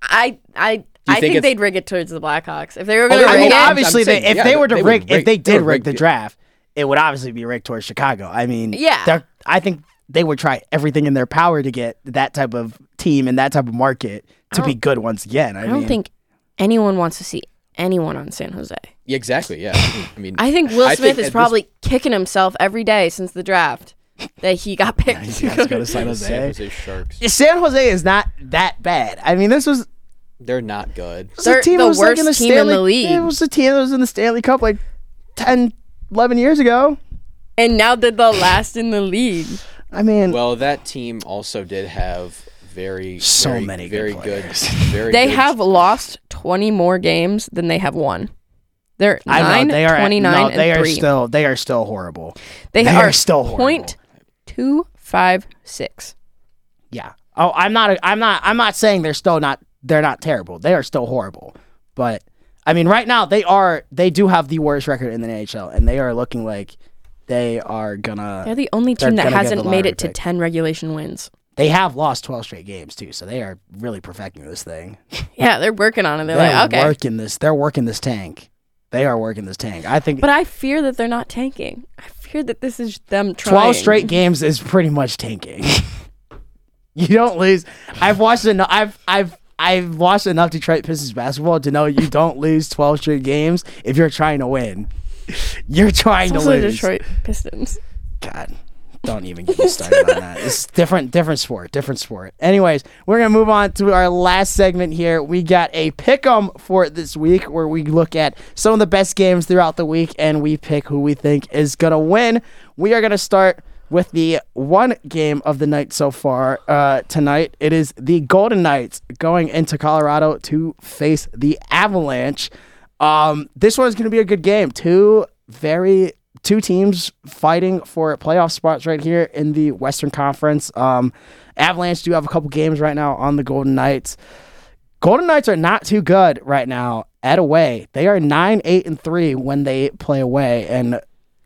I. I. you I think think, they'd rig it towards the Blackhawks if they were Oh, going to they're I rig mean, rigging it. Obviously, I'm they, if yeah, they they- were to they would rig, if they they did would rig rig the draft, it would obviously be rigged towards Chicago. I mean, Yeah. I think they would try everything in their power to get that type of team and that type of market to be good once again. I, I don't mean, think anyone wants to see anyone on San Jose. Yeah, exactly. Yeah. (laughs) I mean, I think Will I Smith think at is this- probably kicking himself every day since the draft that he got picked. He's to go to San (laughs) San Jose. Jose Sharks. San Jose is not that bad. I mean, this was, They're not good. this was They're a team the that was like in the worst team in the league. It was a team that was in the Stanley Cup like 10, 11 years ago. and now they're the last in the league. I mean, Well, that team also did have very So very, many very good, players. (laughs) very They good- have lost 20 more games than they have won. They're I know 9, they are 29, no, and they are 3. still they are still horrible. they, they are, are still horrible. point two five six. Yeah. Oh, I'm not. I'm not. I'm not saying they're still not. They're not terrible. They are still horrible. But I mean, right now they are. They do have the worst record in the NHL, and they are looking like they are gonna. They're the only team that hasn't made it to 10 regulation wins. They have lost 12 straight games too, so they are really perfecting this thing. (laughs) Yeah, they're working on it. They're They're like, okay. working this. They're working this tank. They are working this tank. I think But I fear that they're not tanking. I fear that this is them trying. 12 straight games is pretty much tanking. (laughs) you don't lose. I've watched enough. I've I've I've watched enough Detroit Pistons basketball to know you don't lose 12 straight games if you're trying to win. (laughs) You're trying It's to lose. Detroit Pistons. God, don't even get me started on that. It's different, different sport, different sport. Anyways, we're gonna move on to our last segment here. We got a pick 'em for this week, where we look at some of the best games throughout the week, and we pick who we think is gonna win. We are gonna start with the one game of the night so far uh, tonight. It is the Golden Knights going into Colorado to face the Avalanche. Um, this one's going to be a good game. Two very two teams fighting for playoff spots right here in the Western Conference. Um, Avalanche do have a couple games right now on the Golden Knights. Golden Knights are not too good right now at away. They are nine, eight, and three when they play away, and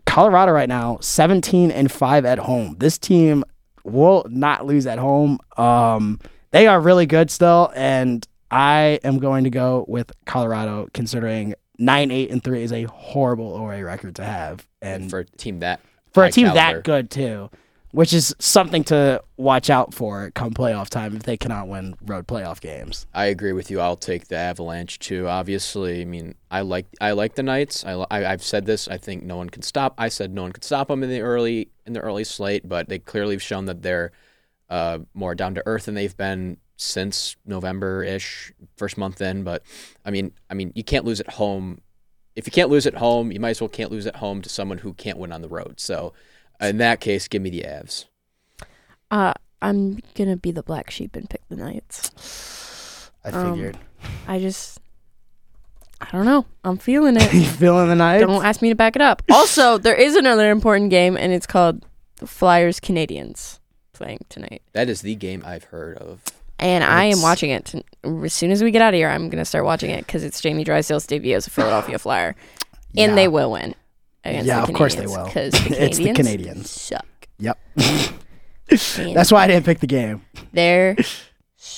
Colorado right now seventeen and five at home. This team will not lose at home. Um, they are really good still, and I am going to go with Colorado, considering nine, eight, and three is a horrible OA record to have, and for a team that for a team caliber. that good too, which is something to watch out for come playoff time if they cannot win road playoff games. I agree with you. I'll take the Avalanche too. Obviously, I mean, I like I like the Knights. I, I have said this. I think no one can stop. I said no one could stop them in the early in the early slate, but they clearly have shown that they're uh, more down to earth than they've been since November ish, first month in. But I mean, I mean, you can't lose at home. If you can't lose at home, you might as well can't lose at home to someone who can't win on the road. So, in that case, give me the Avs. Uh, I'm gonna be the black sheep and pick the Knights. I Um, figured. I just, I don't know. I'm feeling it. (laughs) you feeling the Knights? don't ask me to back it up. Also, there is another important game, and it's called the Flyers Canadiens playing tonight. That is the game I've heard of. And I am watching it. as soon as we get out of here, I'm going to start watching it because it's Jamie Drysdale's debut as a Philadelphia (gasps) Flyer. And they will win. Against Yeah, the of course they will. Because (laughs) the It's the Canadiens. suck. Yep. (laughs) (laughs) That's why I didn't pick the game. they're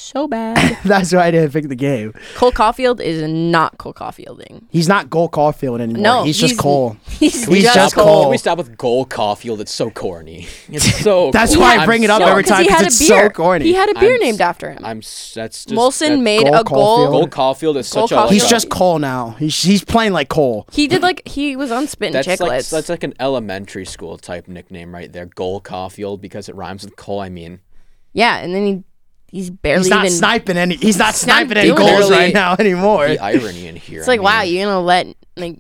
so bad. (laughs) That's why I didn't pick the game. Cole Caufield is not Cole Caufielding. He's not Cole Caufield anymore. No, he's just he's- Cole. (laughs) He's, He's just, just Cole. Cole. Can we stop with Goal Caufield? It's so corny. It's so. (laughs) That's corny. why I I'm bring it up so- every time he 'cause had it's a so beer. corny. He had a beer I'm named s- after him. I'm. s- That's just. Molson that- made Cole a Caufield. goal. Goal Caufield is Cole such a. Caufield. He's a- just Cole now. He's he's playing like Cole. He did like he was on Spit and That's like Chiclets. that's like an elementary school type nickname right there. Goal Caufield because it rhymes with Cole. I mean, yeah, and then he he's barely He's not even. sniping any. He's not not sniping any goals it. right now (laughs) anymore. the irony in here. It's like I wow, you're gonna let like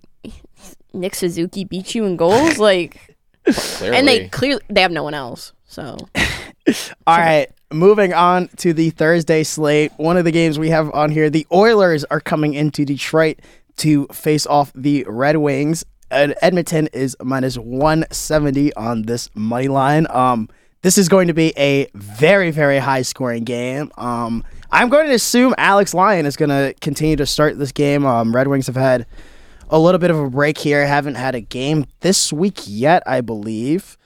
Nick Suzuki beat you in goals, like, clearly. and they clearly they have no one else. So (laughs) All right, moving on to the Thursday slate. One of the games we have on here, the Oilers are coming into Detroit to face off the Red Wings. And Edmonton is minus 170 on this money line. Um, this is going to be a very, very high scoring game. Um, I'm going to assume Alex Lyon is going to continue to start this game. Um, Red Wings have had a little bit of a break here, haven't had a game this week yet, I believe.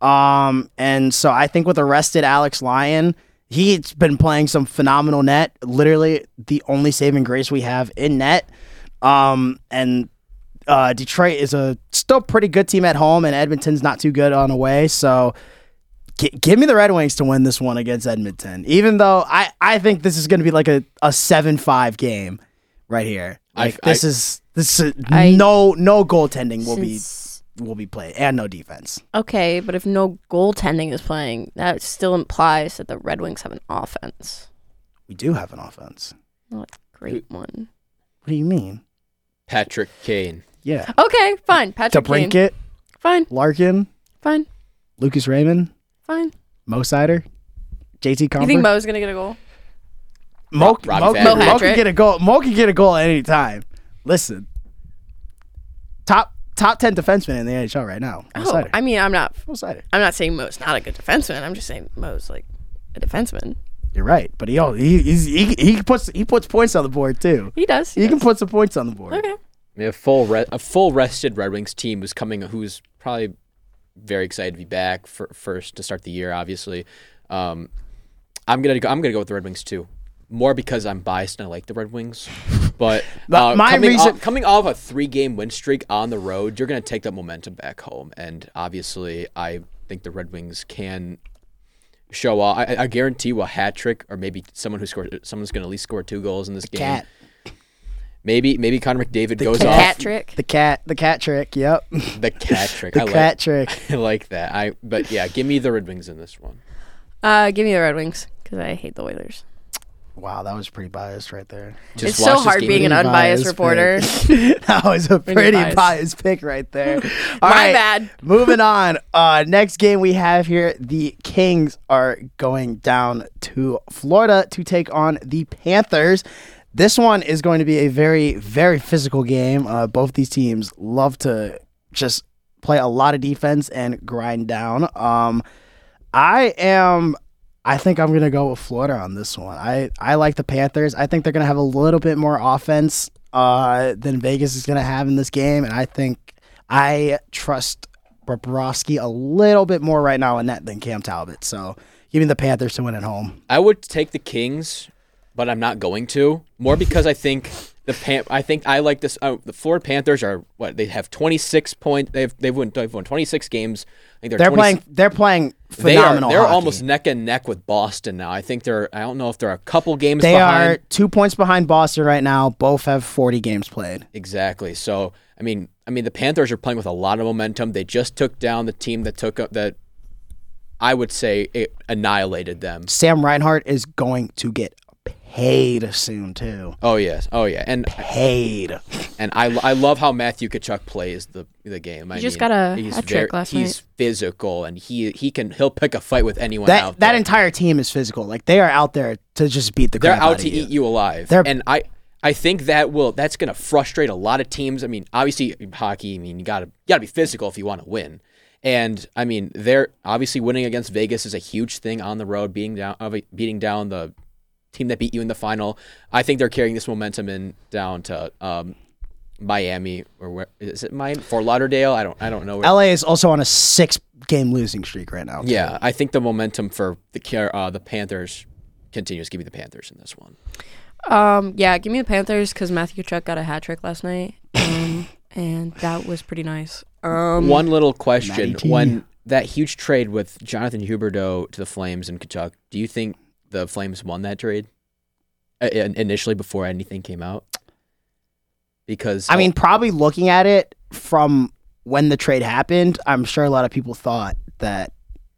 Um, and so I think with arrested Alex Lyon, he's been playing some phenomenal net. Literally the only saving grace we have in net. Um, and uh, Detroit is a still pretty good team at home, and Edmonton's not too good on away. So gi- give me the Red Wings to win this one against Edmonton. Even though I, I think this is going to be like a, a seven five game right here. I- Like this I- is this is I- no no goaltending will be will be played and no defense. okay, but if no goaltending is playing, that still implies that the Red Wings have an offense, We do have an offense. not a great one. What do you mean? Patrick Kane. Yeah. Okay, fine. Patrick Kane. DeBrincat, Fine, Larkin, fine, Lucas Raymond, fine. Mo Seider, JT Compher. You think Mo's gonna get a goal? Mo, Robbie Mo, Fabbri. Mo, Mo can get a goal. Mo can get a goal at any time. Listen, top top ten defenseman in the NHL right now. Mo Oh, Seider. I mean, I'm not. Mo Seider. I'm not saying Mo's not a good defenseman. I'm just saying Mo's like a defenseman. You're right, but he al- he he's, he he puts he puts points on the board too. He does. He can put some points on the board. Okay. I mean, a full re- a full rested Red Wings team was coming, who's probably very excited to be back for first to start the year. Obviously, um, I'm gonna go, I'm gonna go with the Red Wings too. More because I'm biased and I like the Red Wings, (laughs) but uh, my coming, reason- off, coming off a three game win streak on the road, you're gonna take that momentum back home, and obviously, I think the Red Wings can show off. I, I guarantee you a hat trick, or maybe someone who scored, someone's gonna at least score two goals in this game. Cat, Maybe maybe Connor McDavid goes cat. off Cat trick. the cat, the cat trick. Yep, the cat trick. the I like cat trick. (laughs) I like that. I but yeah, give me the Red Wings in this one. Uh, give me the Red Wings because I hate the Oilers. Wow, that was pretty biased right there. Just it's so hard being an unbiased reporter. (laughs) that was a pretty biased. biased pick right there. (laughs) All My right, bad. Moving on. Uh, next game we have here, the Kings are going down to Florida to take on the Panthers. This one is going to be a very, very physical game. Uh, both these teams love to just play a lot of defense and grind down. Um, I am I think I'm gonna go with Florida on this one. I I like the Panthers. I think they're gonna have a little bit more offense uh, than Vegas is gonna have in this game, and I think I trust Bobrovsky a little bit more right now in net than Cam Talbot. So give me the Panthers to win at home. I would take the Kings, but I'm not going to. More because I think the Pan- I think I like this. Uh, the Florida Panthers are what they have 26 point. They've they've won they've won 26 games. I think they're, They're 20 playing. They're playing They are phenomenal. they're hockey. almost neck and neck with Boston now. I think they're. I don't know if they're a couple games They behind. are two points behind Boston right now. Both have 40 games played. Exactly. So I mean, I mean, the Panthers are playing with a lot of momentum. They just took down the team that took up that. I would say it annihilated them. Sam Reinhart is going to get paid soon too. Oh yes. Oh yeah. And Paid. and I, I love how Matthew Tkachuk plays the the game. I just mean, got a he's hat trick very- last He's night. physical and he he can he'll pick a fight with anyone That out that entire team is physical. Like they are out there to just beat the. Ground. They're crap out to you. eat you alive. They're- and I I think that will that's going to frustrate a lot of teams. I mean, obviously hockey. I mean, you got to you got to be physical if you want to win. And I mean, they're obviously winning against Vegas is a huge thing on the road, beating down beating down the team that beat you in the final. I think they're carrying this momentum in down to um, Miami or where is it? Miami Fort Lauderdale. I don't I don't know. Where, LA is also on a six game losing streak right now. yeah, I think the momentum for the Car- uh, the Panthers continues. Give me the Panthers in this one. Um, yeah, give me the Panthers because Matthew Tkachuk got a hat trick last night, um, (laughs) and that was pretty nice. Um, One little question: Matty T. When that huge trade with Jonathan Huberdeau to the Flames and Tkachuk, do you think the Flames won that trade uh, initially before anything came out? Because I mean, probably looking at it from when the trade happened, I'm sure a lot of people thought that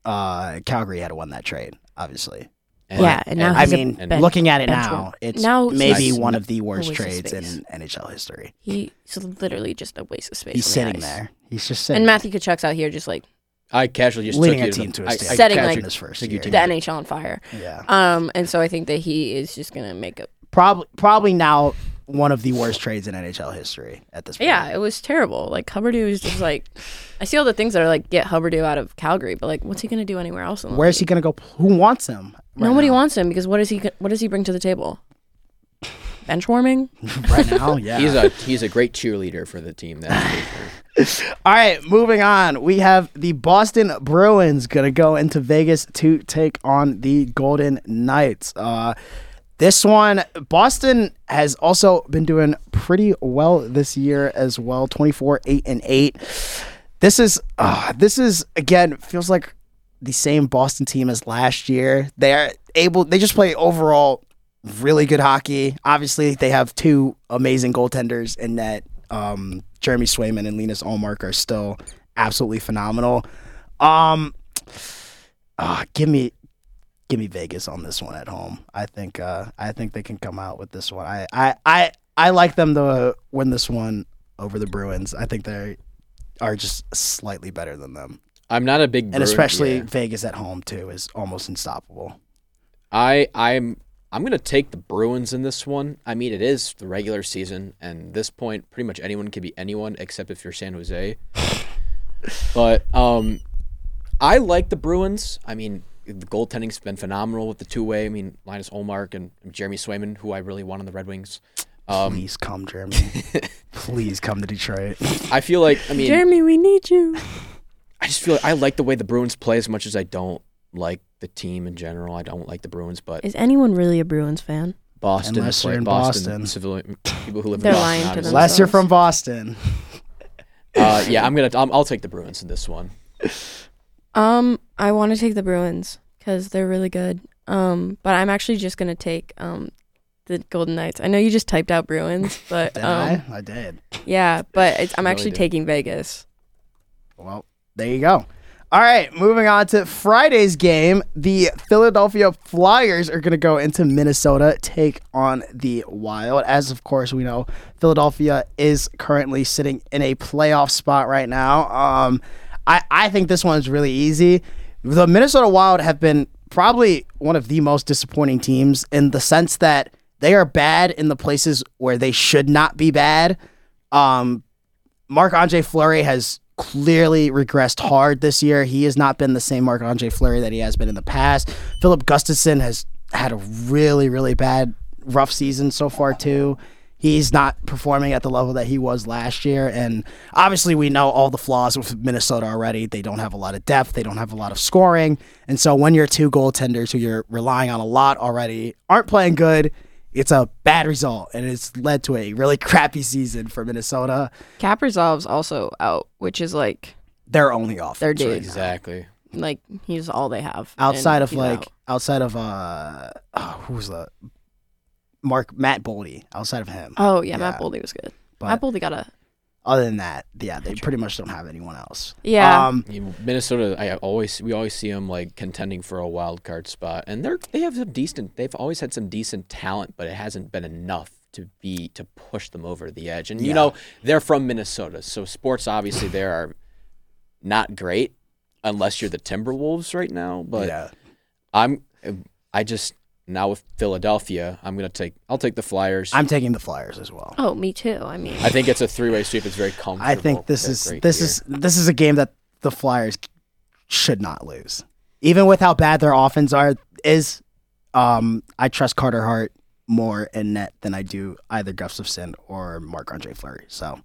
uh, Calgary had won that trade. Obviously, and- yeah, and now I mean, bench- looking at it now, warmer. it's Now maybe he's one of the worst a waste of trades in. NHL history. he's literally just a waste of space. He's on the sitting there. He's just sitting. And Matthew Tkachuk's out here just like I casually just leading took a you team to the, a I- state. I Setting, like, in his first took year. your the to- NHL on fire. Yeah, Um, and so I think that he is just gonna make a. probably probably now one of the worst trades in NHL history at this point. Yeah, it was terrible. Like Huberdeau is just like, (laughs) I see all the things that are like get Huberdeau out of Calgary, but like, what's he gonna do anywhere else? In the Where's he league? gonna go? Who wants him? right Nobody now? wants him because what does he what does he bring to the table? Bench warming. (laughs) right now. (laughs) Yeah, He's a he's a great cheerleader for the team. That's sure. (laughs) All right, moving on. We have the Boston Bruins going to go into Vegas to take on the Golden Knights. Uh, this one, Boston has also been doing pretty well this year as well 24 8 and 8. This is, uh, this is again, feels like the same Boston team as last year. They're able, they just play overall really good hockey. Obviously, they have two amazing goaltenders in net. Um, Jeremy Swayman and Linus Ullmark are still absolutely phenomenal. Um, ah, give me, give me Vegas on this one at home. I think, uh, I think they can come out with this one. I, I, I, I like them to win this one over the Bruins. I think they are just slightly better than them, I'm not a big and especially yeah. Vegas at home too is almost unstoppable. I I'm I'm gonna take the Bruins in this one. I mean, it is the regular season, and at this point, pretty much anyone can be anyone except if you're San Jose. (laughs) but um, I like the Bruins. I mean, the goaltending's been phenomenal with the two way. I mean, Linus Ullmark and Jeremy Swayman, who I really want on the Red Wings. Um, Please come, Jeremy. (laughs) Please come to Detroit. I feel like I mean, Jeremy, we need you. I just feel like I like the way the Bruins play as much as I don't like the team in general. I don't like the Bruins, but Is anyone really a Bruins fan? Boston, Unless you're in Boston, Boston. civilian people who live They're in Boston. lying to obviously. Unless you're from Boston. (laughs) Uh, yeah, I'm gonna. i I'll take the Bruins in this one. Um, I want to take the Bruins because they're really good. Um, but I'm actually just gonna take um the Golden Knights. I know you just typed out Bruins, (laughs) but Did um, I? I did. yeah, but it's, I'm Really actually did. taking Vegas. Well, there you go. All right, moving on to Friday's game. The Philadelphia Flyers are going to go into Minnesota, take on the Wild. As of course we know, Philadelphia is currently sitting in a playoff spot right now. Um, I I think this one is really easy. The Minnesota Wild have been probably one of the most disappointing teams in the sense that they are bad in the places where they should not be bad. Um, Andre Fleury has clearly regressed hard this year. He has not been the same Marc Andre Fleury that he has been in the past. Filip Gustavsson has had a really, really bad, rough season so far, too. He's not performing at the level that he was last year. And obviously, we know all the flaws with Minnesota already. They don't have a lot of depth, they don't have a lot of scoring. And so, when your two goaltenders who you're relying on a lot already aren't playing good, it's a bad result, and it's led to a really crappy season for Minnesota. Kaprizov's also out, which is like They're only off. their right dude. Exactly. Like he's all they have. outside of like out. outside of uh oh, who's the Mark Matt Boldy outside of him. Oh yeah, Matt Boldy was good. But- Matt Boldy got a Other than that, yeah, they pretty much don't have anyone else. yeah. Um, Minnesota, I always we always see them like contending for a wild card spot, and they're they have some decent. They've always had some decent talent, but it hasn't been enough to be to push them over the edge. And you know they're from Minnesota, so sports obviously there are not great unless you're the Timberwolves right now. But yeah. I'm I just now with Philadelphia, I'm gonna take I'll take the Flyers. I'm taking the Flyers as well. oh, me too. I mean, I think it's a three way sweep. It's very comfortable. I think this is great this here. is this is a game that the Flyers should not lose. Even with how bad their offense are is um I trust Carter Hart more in net than I do either Gustavsson or Marc Andre Fleury. So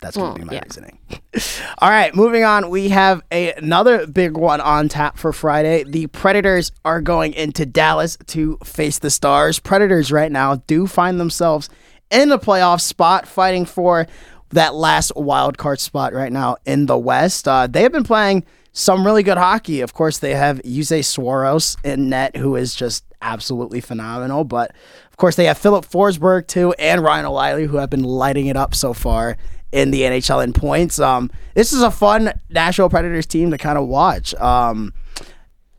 that's going Well, to be my yeah. reasoning. (laughs) All right, moving on. We have a, another big one on tap for Friday. The Predators are going into Dallas to face the Stars. Predators right now do find themselves in the playoff spot, fighting for that last wild card spot right now in the West. Uh, they have been playing some really good hockey. Of course, they have Juuse Saros in net, who is just absolutely phenomenal. But of course, they have Filip Forsberg too, and Ryan O'Reilly, who have been lighting it up so far in the NHL in points. Um, this is a fun Nashville Predators team to kind of watch. Um,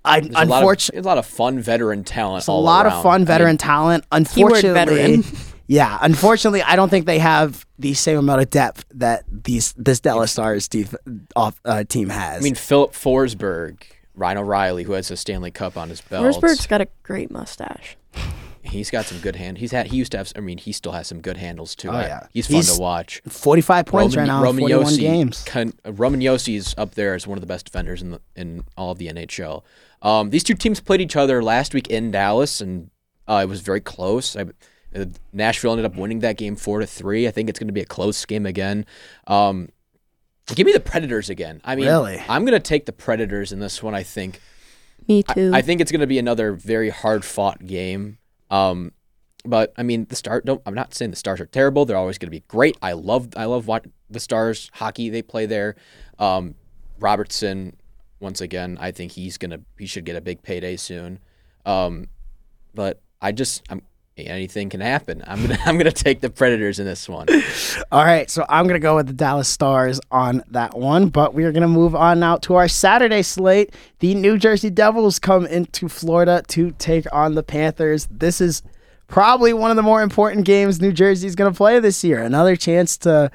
I There's a lot of- unfortunately a lot of fun veteran talent. a lot of fun veteran talent. Unfortunately, veteran. (laughs) (laughs) yeah, unfortunately, I don't think they have the same amount of depth that these this Dallas Stars def- off, uh, team has. I mean, Filip Forsberg, Ryan O'Reilly, who has a Stanley Cup on his belt. Forsberg's got a great mustache. He's got some good hand. He's had. He used to have. I mean, he still has some good handles too. Oh, I- yeah. he's fun He's- to watch. forty-five points right now, in forty-one Josi games. Can, uh, Roman Josi is up there as one of the best defenders in the in all of the NHL. Um, these two teams played each other last week in Dallas, and uh, it was very close. I, uh, Nashville ended up winning that game four to three. I think it's going to be a close game again. Um, give me the Predators again. I mean, Really? I'm going to take the Predators in this one. I think. Me too. I think it's going to be another very hard fought game. Um, but I mean, the Stars. Don't. I'm not saying the Stars are terrible. They're always going to be great. I love. I love what the Stars hockey they play there. Um, Robertson, once again, I think he's gonna. He should get a big payday soon. Um, but I just. I'm. Anything can happen. I'm gonna. (laughs) I'm gonna take the Predators in this one. (laughs) All right, so I'm gonna go with the Dallas Stars on that one, but we are gonna move on now to our Saturday slate. The New Jersey Devils come into Florida to take on the Panthers. This is probably one of the more important games New Jersey's gonna play this year. Another chance to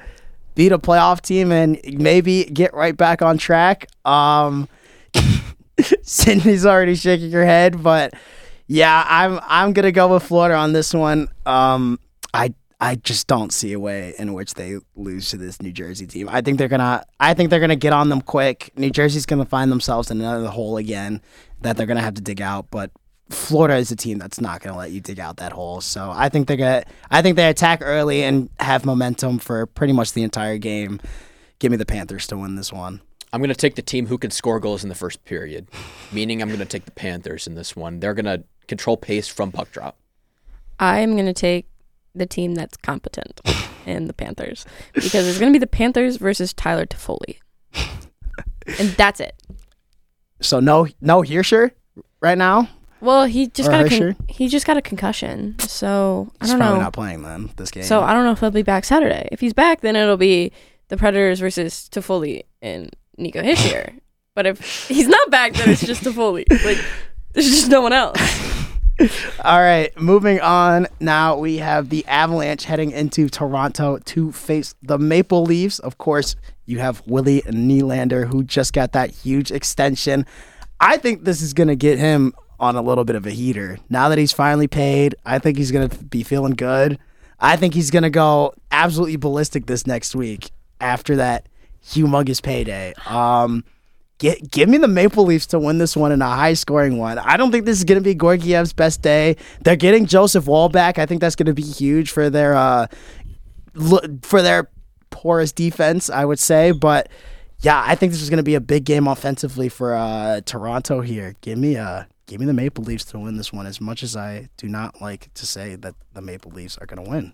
beat a playoff team and maybe get right back on track. Um, (laughs) Sydney's already shaking her head, but yeah, I'm I'm gonna go with Florida on this one. Um, I I just don't see a way in which they lose to this New Jersey team. I think they're gonna I think they're gonna get on them quick. New Jersey's gonna find themselves in another hole again that they're gonna have to dig out. But Florida is a team that's not gonna let you dig out that hole. So I think they're gonna I think they attack early and have momentum for pretty much the entire game. Give me the Panthers to win this one. I'm going to take the team who can score goals in the first period, meaning I'm going to take the Panthers in this one. They're going to control pace from puck drop. I'm gonna take the team that's competent in the Panthers because it's gonna be the Panthers versus Tyler Toffoli, and that's it. So no no Hischier right now. Well, he just Or got a con- he just got a concussion, so I He's don't know. probably know. not playing then this game. So I don't know if he'll be back Saturday. If he's back, then it'll be the Predators versus Toffoli and Nico Hischier. but if he's not back, then it's just Toffoli. Like there's just no one else. (laughs) All right, moving on. Now we have the Avalanche heading into Toronto to face the Maple Leafs. Of course, you have Willie Nylander, who just got that huge extension. I think this is going to get him on a little bit of a heater. Now that he's finally paid, I think he's going to be feeling good. I think he's going to go absolutely ballistic this next week after that humongous payday. Um, get, give me the Maple Leafs to win this one in a high scoring one. I don't think this is going to be Georgiev's best day. They're getting Joseph Woll back. I think that's going to be huge for their uh, for their porous defense, I would say. But yeah, I think this is going to be a big game offensively for uh, Toronto here. Give me uh, give me the Maple Leafs to win this one. As much as I do not like to say that the Maple Leafs are going to win.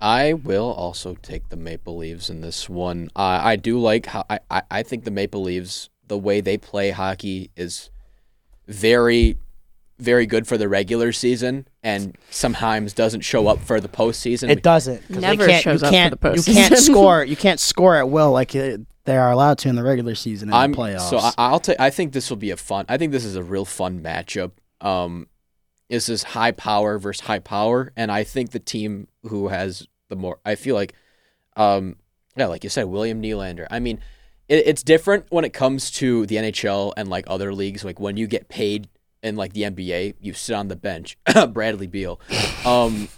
I will also take the Maple Leaves in this one. Uh, I do like how I, I, I think the Maple Leaves, the way they play hockey is very, very good for the regular season and sometimes doesn't show up for the postseason. It doesn't. Never they can't, shows you up for can't, the You can't postseason. (laughs) score. You can't score at will like uh, they are allowed to in the regular season and I'm the playoffs. so I, I'll take. I think this will be a fun. I think this is a real fun matchup. Um, this is high power versus high power, and I think the team who has the more. I feel like, um, yeah, like you said, William Nylander. I mean, it, it's different when it comes to the NHL and like other leagues. Like when you get paid in like the NBA, you sit on the bench. (coughs) Bradley Beal. Um,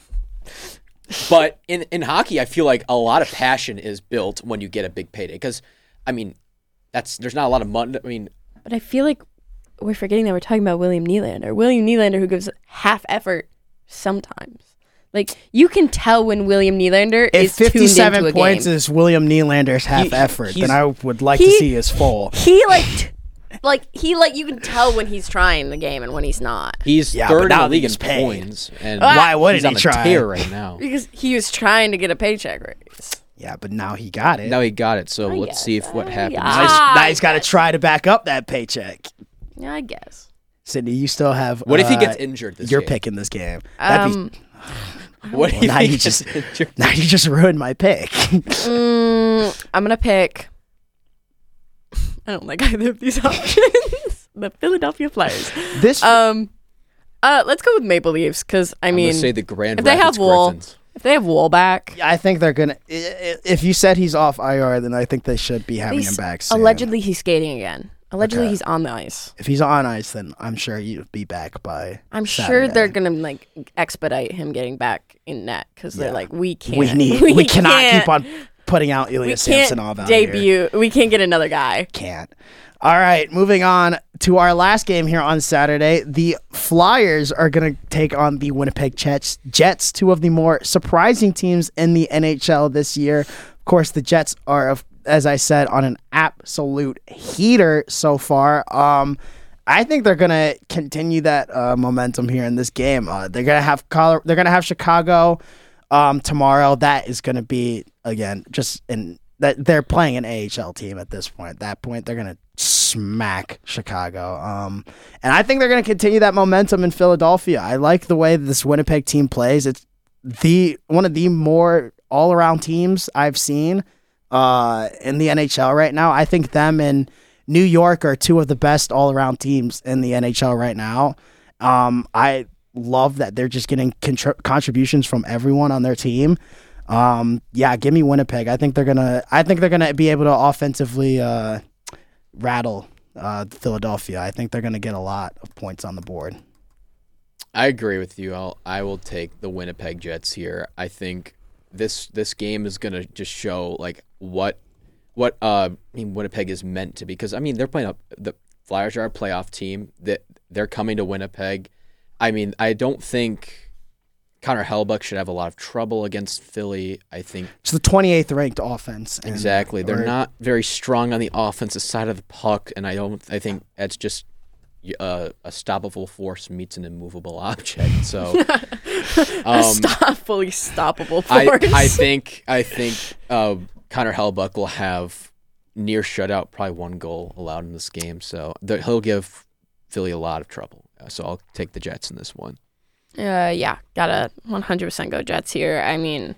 but in in hockey, I feel like a lot of passion is built when you get a big payday. Because, I mean, that's there's not a lot of money. I mean, But I feel like we're forgetting that we're talking about William Nylander. William Nylander, who gives half effort sometimes. Like you can tell when William Nylander if is tuned into 57 a points game. is William Nylander's half He- effort, then I would like to see his full. he like, like he like you can tell when he's trying the game and when he's not he's Yeah, third in now the league in he's paid. points, and Why wouldn't he on try? a tear right now. because he was trying to get a paycheck raise. Yeah, but now he got it. Now he got it, so I let's guess. see if what happens. yeah. now he's, Ah, now he's got to try to back up that paycheck. Yeah, I guess. Sydney, you still have. What if he uh, gets injured this You're game? picking this game. That'd Um, be, (sighs) What well, if now he you gets just- injured? now you just ruined my pick. (laughs) mm, I'm gonna pick. (laughs) I don't like either of these (laughs) options. the Philadelphia Flyers. this Um, uh, let's go with Maple Leafs because I I'm mean, gonna say the Grand if they Rapids have Woll, Griffins. if they have Woll back, I think they're gonna. i- i- If you said he's off IR, then I think they should be having him back. Soon. allegedly he's skating again. Allegedly Okay. he's on the ice. if he's on ice, then I'm sure you'd be back by. I'm sure Saturday. they're gonna like expedite him getting back in net because Yeah. they're like, we can't. (laughs) We need. We, cannot can't- keep on putting out We Ilya can't Samsonov out here. debut. We can't get another guy. Can't. All right, moving on to our last game here on Saturday. The Flyers are going to take on the Winnipeg Jets. Jets, two of the more surprising teams in the NHL this year. Of course, the Jets are, of- as I said, on an absolute heater so far. Um, I think they're to continue that uh, momentum here in this game. Uh, they're to have Colo- they're to have Chicago um, tomorrow. That is to be again just in that they're playing an AHL team at this point. At that point, they're to smack Chicago. Um, and I think they're to continue that momentum in Philadelphia. I like the way this Winnipeg team plays. It's the one of the more all around teams I've seen uh, in the NHL right now. I think them and New York are two of the best all around teams in the NHL right now. Um, I love that they're just getting contr- contributions from everyone on their team. Um, yeah, give me Winnipeg. I think they're gonna. I think they're gonna be able to offensively uh, rattle uh, Philadelphia. I think they're gonna get a lot of points on the board. I agree with you. I'll I will take the Winnipeg Jets here. I think this this game is gonna just show like what what uh I mean Winnipeg is meant to be because I mean they're playing up the Flyers are a playoff team that they're coming to Winnipeg. I mean I don't think Connor Hellebuyck should have a lot of trouble against Philly. I think It's the 28th ranked offense. and- exactly they're or- not very strong on the offensive side of the puck, and I don't. I think that's just uh, a stoppable force meets an immovable object. So. (laughs) Um, Stop, fully stoppable I. I think I think uh, Connor Hellebuyck will have near shutout, probably one goal allowed in this game. So the, he'll give Philly a lot of trouble. Uh, So I'll take the Jets in this one. Uh, yeah, gotta 100% go Jets here. I mean,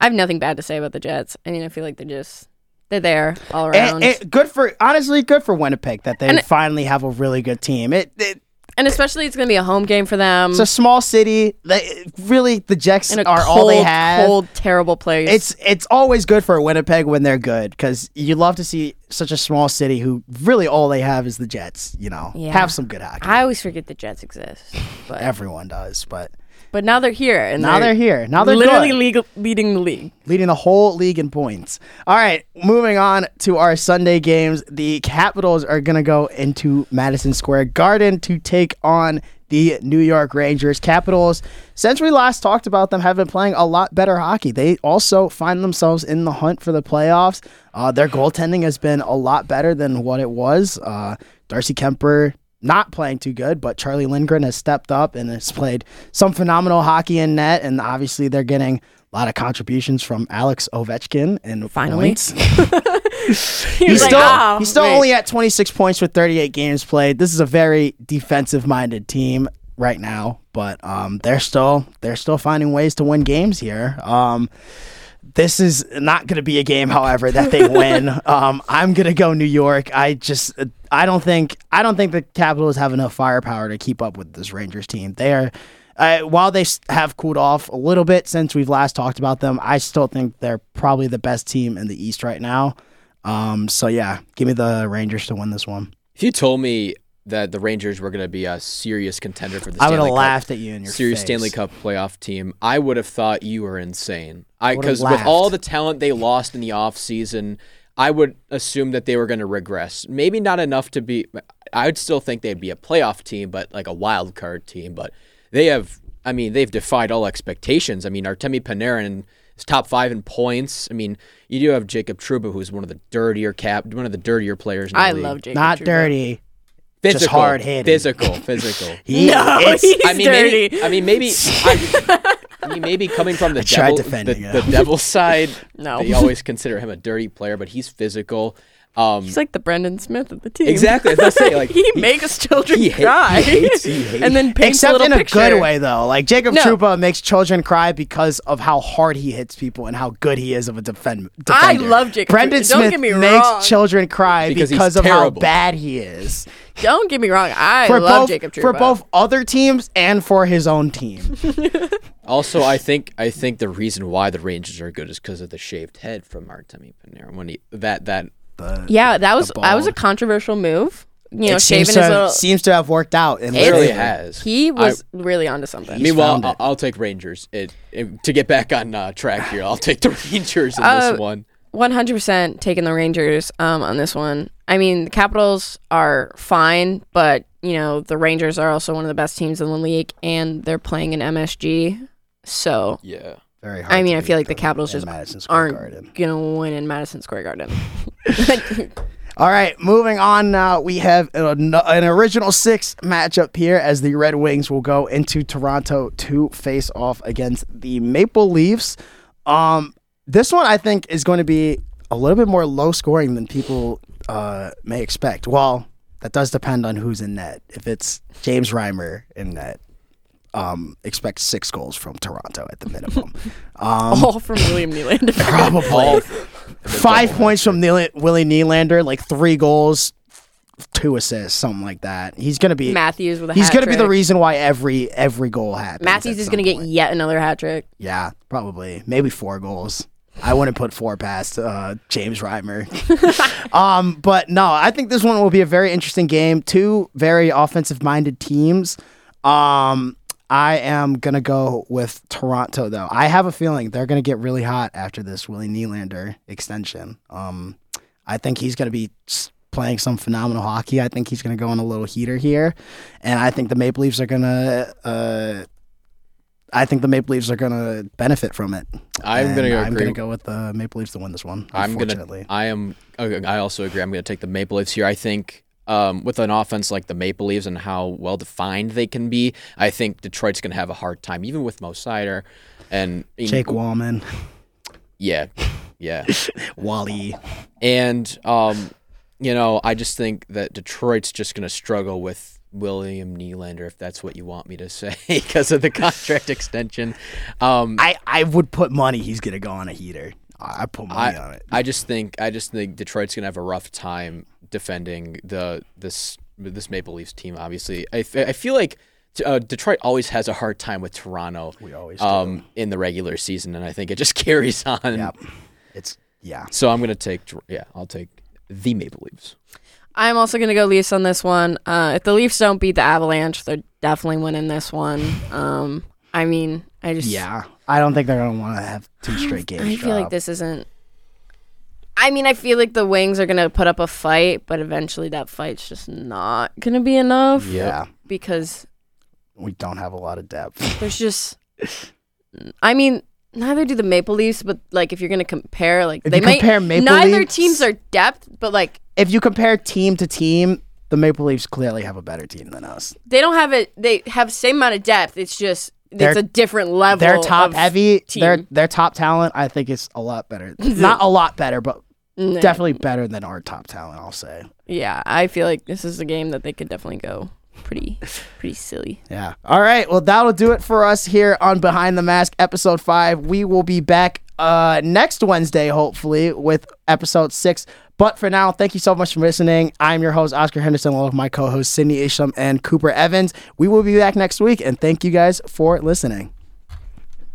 I have nothing bad to say about the Jets. I mean, I feel like they're just they're there all around, And, and good for honestly, good for Winnipeg that they And finally have a really good team. It, it and especially it's gonna be a home game for them it's a small city. They, really, the Jets are cold, all they have. cold, terrible place. It's it's always good for Winnipeg when they're good because you love to see such a small city who really all they have is the Jets. You know, Yeah. have some good hockey. I always forget the Jets exist, but Everyone does, but but now they're here and Now they're here. Now they're literally leading the league. leading the whole league in points. All right, moving on to our Sunday games. The Capitals are going to go into Madison Square Garden to take on the New York Rangers. Capitals, since we last talked about them, have been playing a lot better hockey. They also find themselves in the hunt for the playoffs. Uh, their goaltending has been a lot better than what it was. Uh, Darcy Kuemper not playing too good, but Charlie Lindgren has stepped up and has played some phenomenal hockey in net. And obviously, they're getting a lot of contributions from Alex Ovechkin and Finally. points. (laughs) (laughs) He He's like, still "Ah, he's still wait." only at 26 points with 38 games played. This is a very defensive minded team right now, but um, they're still they're still finding ways to win games here. Um, this is not going to be a game, however, that they win. (laughs) um, I'm going to go New York. I just I don't think I don't think the Capitals have enough firepower to keep up with this Rangers team. They are. Uh, while they have cooled off a little bit since we've last talked about them, I still think they're probably the best team in the East right now. Um, so yeah, give me the Rangers to win this one. If you told me that the Rangers were going to be a serious contender for the I would have Cup, laughed at you in your serious face. Stanley Cup playoff team, I would have thought you were insane. I Would've because with all the talent they lost in the offseason, I would assume that they were going to regress. Maybe not enough to be. I would still think they'd be a playoff team, but like a wild card team. But they have. I mean, they've defied all expectations. I mean, Artemi Panarin is top five in points. I mean, you do have Jacob Trouba, who's one of the dirtier cap, one of the dirtier players. In the I league. love Jacob. Not Trouba. dirty. physical, just hard-hitting. physical, physical. (laughs) He, No, he's I mean, dirty. maybe. I mean, maybe. (laughs) I, I mean, maybe coming from the tried devil, defending the, him. the devil side. (laughs) No. they always consider him a dirty player, but he's physical. Um, He's like the Brendan Smith of the team. exactly. I was gonna say, (laughs) like he, makes children he, ha- cry, he hates. He hates. (laughs) and then paints except a little in a picture. good way though. Like Jacob No. Trouba makes children cry because of how hard he hits people and how good he is of a defend- I love Jacob Brendan Trouba. Don't Smith get me makes wrong. children cry Because because, of terrible. how bad he is. Don't get me wrong. I For love both Jacob Trouba. for both other teams and for his own team. (laughs) also, I think I think the reason why the Rangers are good is because of the shaved head from Artemi Panarin. When he that that Yeah, that was that was a controversial move. You know, it shaving seems his to, have, little. seems to have worked out. In It his really has. He was really onto something. Meanwhile, found. I'll, I'll take Rangers. It, it- to get back on uh, track here, I'll take the (laughs) Rangers in Uh, this one. One hundred percent taking the Rangers um, on this one. I mean, the Capitals are fine, but you know the Rangers are also one of the best teams in the league, and they're playing in MSG. So Yeah. Very hard I mean, I feel like the Capitals just Madison Square aren't Garden. gonna win in Madison Square Garden. (laughs) All right, moving on now. We have an, an original six matchup here as the Red Wings will go into Toronto to face off against the Maple Leafs. Um, this one I think is going to be a little bit more low scoring than people uh, may expect. Well, that does depend on who's in net. If it's James Reimer in net, um, expect six goals from Toronto at the minimum. (laughs) Um, All from William Nylander. (laughs) probably five points from Neal- Willie Nylander, like three goals, two assists, something like that. He's gonna be Matthews with a hat trick. he's gonna be the reason why every every goal happens. Matthews is gonna get yet another hat trick. yeah, probably maybe four goals. I wouldn't put four past uh, James Reimer. (laughs) um, but no, I think this one will be a very interesting game. Two very offensive minded teams. Um, I am gonna go with Toronto though. I have a feeling they're gonna get really hot after this Willie Nylander extension. Um, I think he's gonna be playing some phenomenal hockey. I think he's gonna go on a little heater here, and I think the Maple Leafs are gonna. Uh, I think the Maple Leafs are gonna benefit from it. I'm And gonna I'm agree. gonna go with the Maple Leafs to win this one. I'm gonna. I am. I also agree. I'm gonna take the Maple Leafs here. I think. Um, with an offense like the Maple Leafs and how well defined they can be, I think Detroit's going to have a hard time, even with Mo Seider and Jake Walman, Yeah, yeah. (laughs) Wally. And um, you know, I just think that Detroit's just going to struggle with William Nylander, if that's what you want me to (laughs) say, because of the contract extension. Um, I, I would put money he's gonna go on a heater. I I put money on it. I just think I just think Detroit's gonna have a rough time defending the this this Maple Leafs team. Obviously, I feel like uh, Detroit always has a hard time with Toronto. We always do. um in the regular season, and I think it just (laughs) carries on. Yep. It's yeah. So I'm gonna take yeah, I'll take the Maple Leafs. I'm also gonna go Leafs on this one. Uh, if the Leafs don't beat the Avalanche, they're definitely winning this one. Um, I mean, I just Yeah, I don't think they're gonna want to have two straight games. I feel like this isn't. I mean, I feel like the Wings are gonna put up a fight, but eventually that fight's just not gonna be enough. Yeah, Because we don't have a lot of depth. (laughs) there's just. I mean, neither do the Maple Leafs, but like if you're gonna compare, like If they might. compare Maple neither Leafs- teams are depth, but like If you compare team to team, the Maple Leafs clearly have a better team than us. they don't have it. They have same amount of depth. It's just They're- it's a different level. Their top heavy, their their top talent, I think is a lot better. (laughs) Not a lot better, but No. definitely better than our top talent. I'll say. Yeah, I feel like this is a game that they could definitely go pretty, pretty silly. Yeah. All right. Well, that'll do it for us here on Behind the Mask, episode five. We will be back uh, next Wednesday, hopefully, with episode six. But for now, thank you so much for listening. I'm your host, Oscar Henderson, along with my co hosts, Sydney Isham and Cooper Evans. We will be back next week, and thank you guys for listening.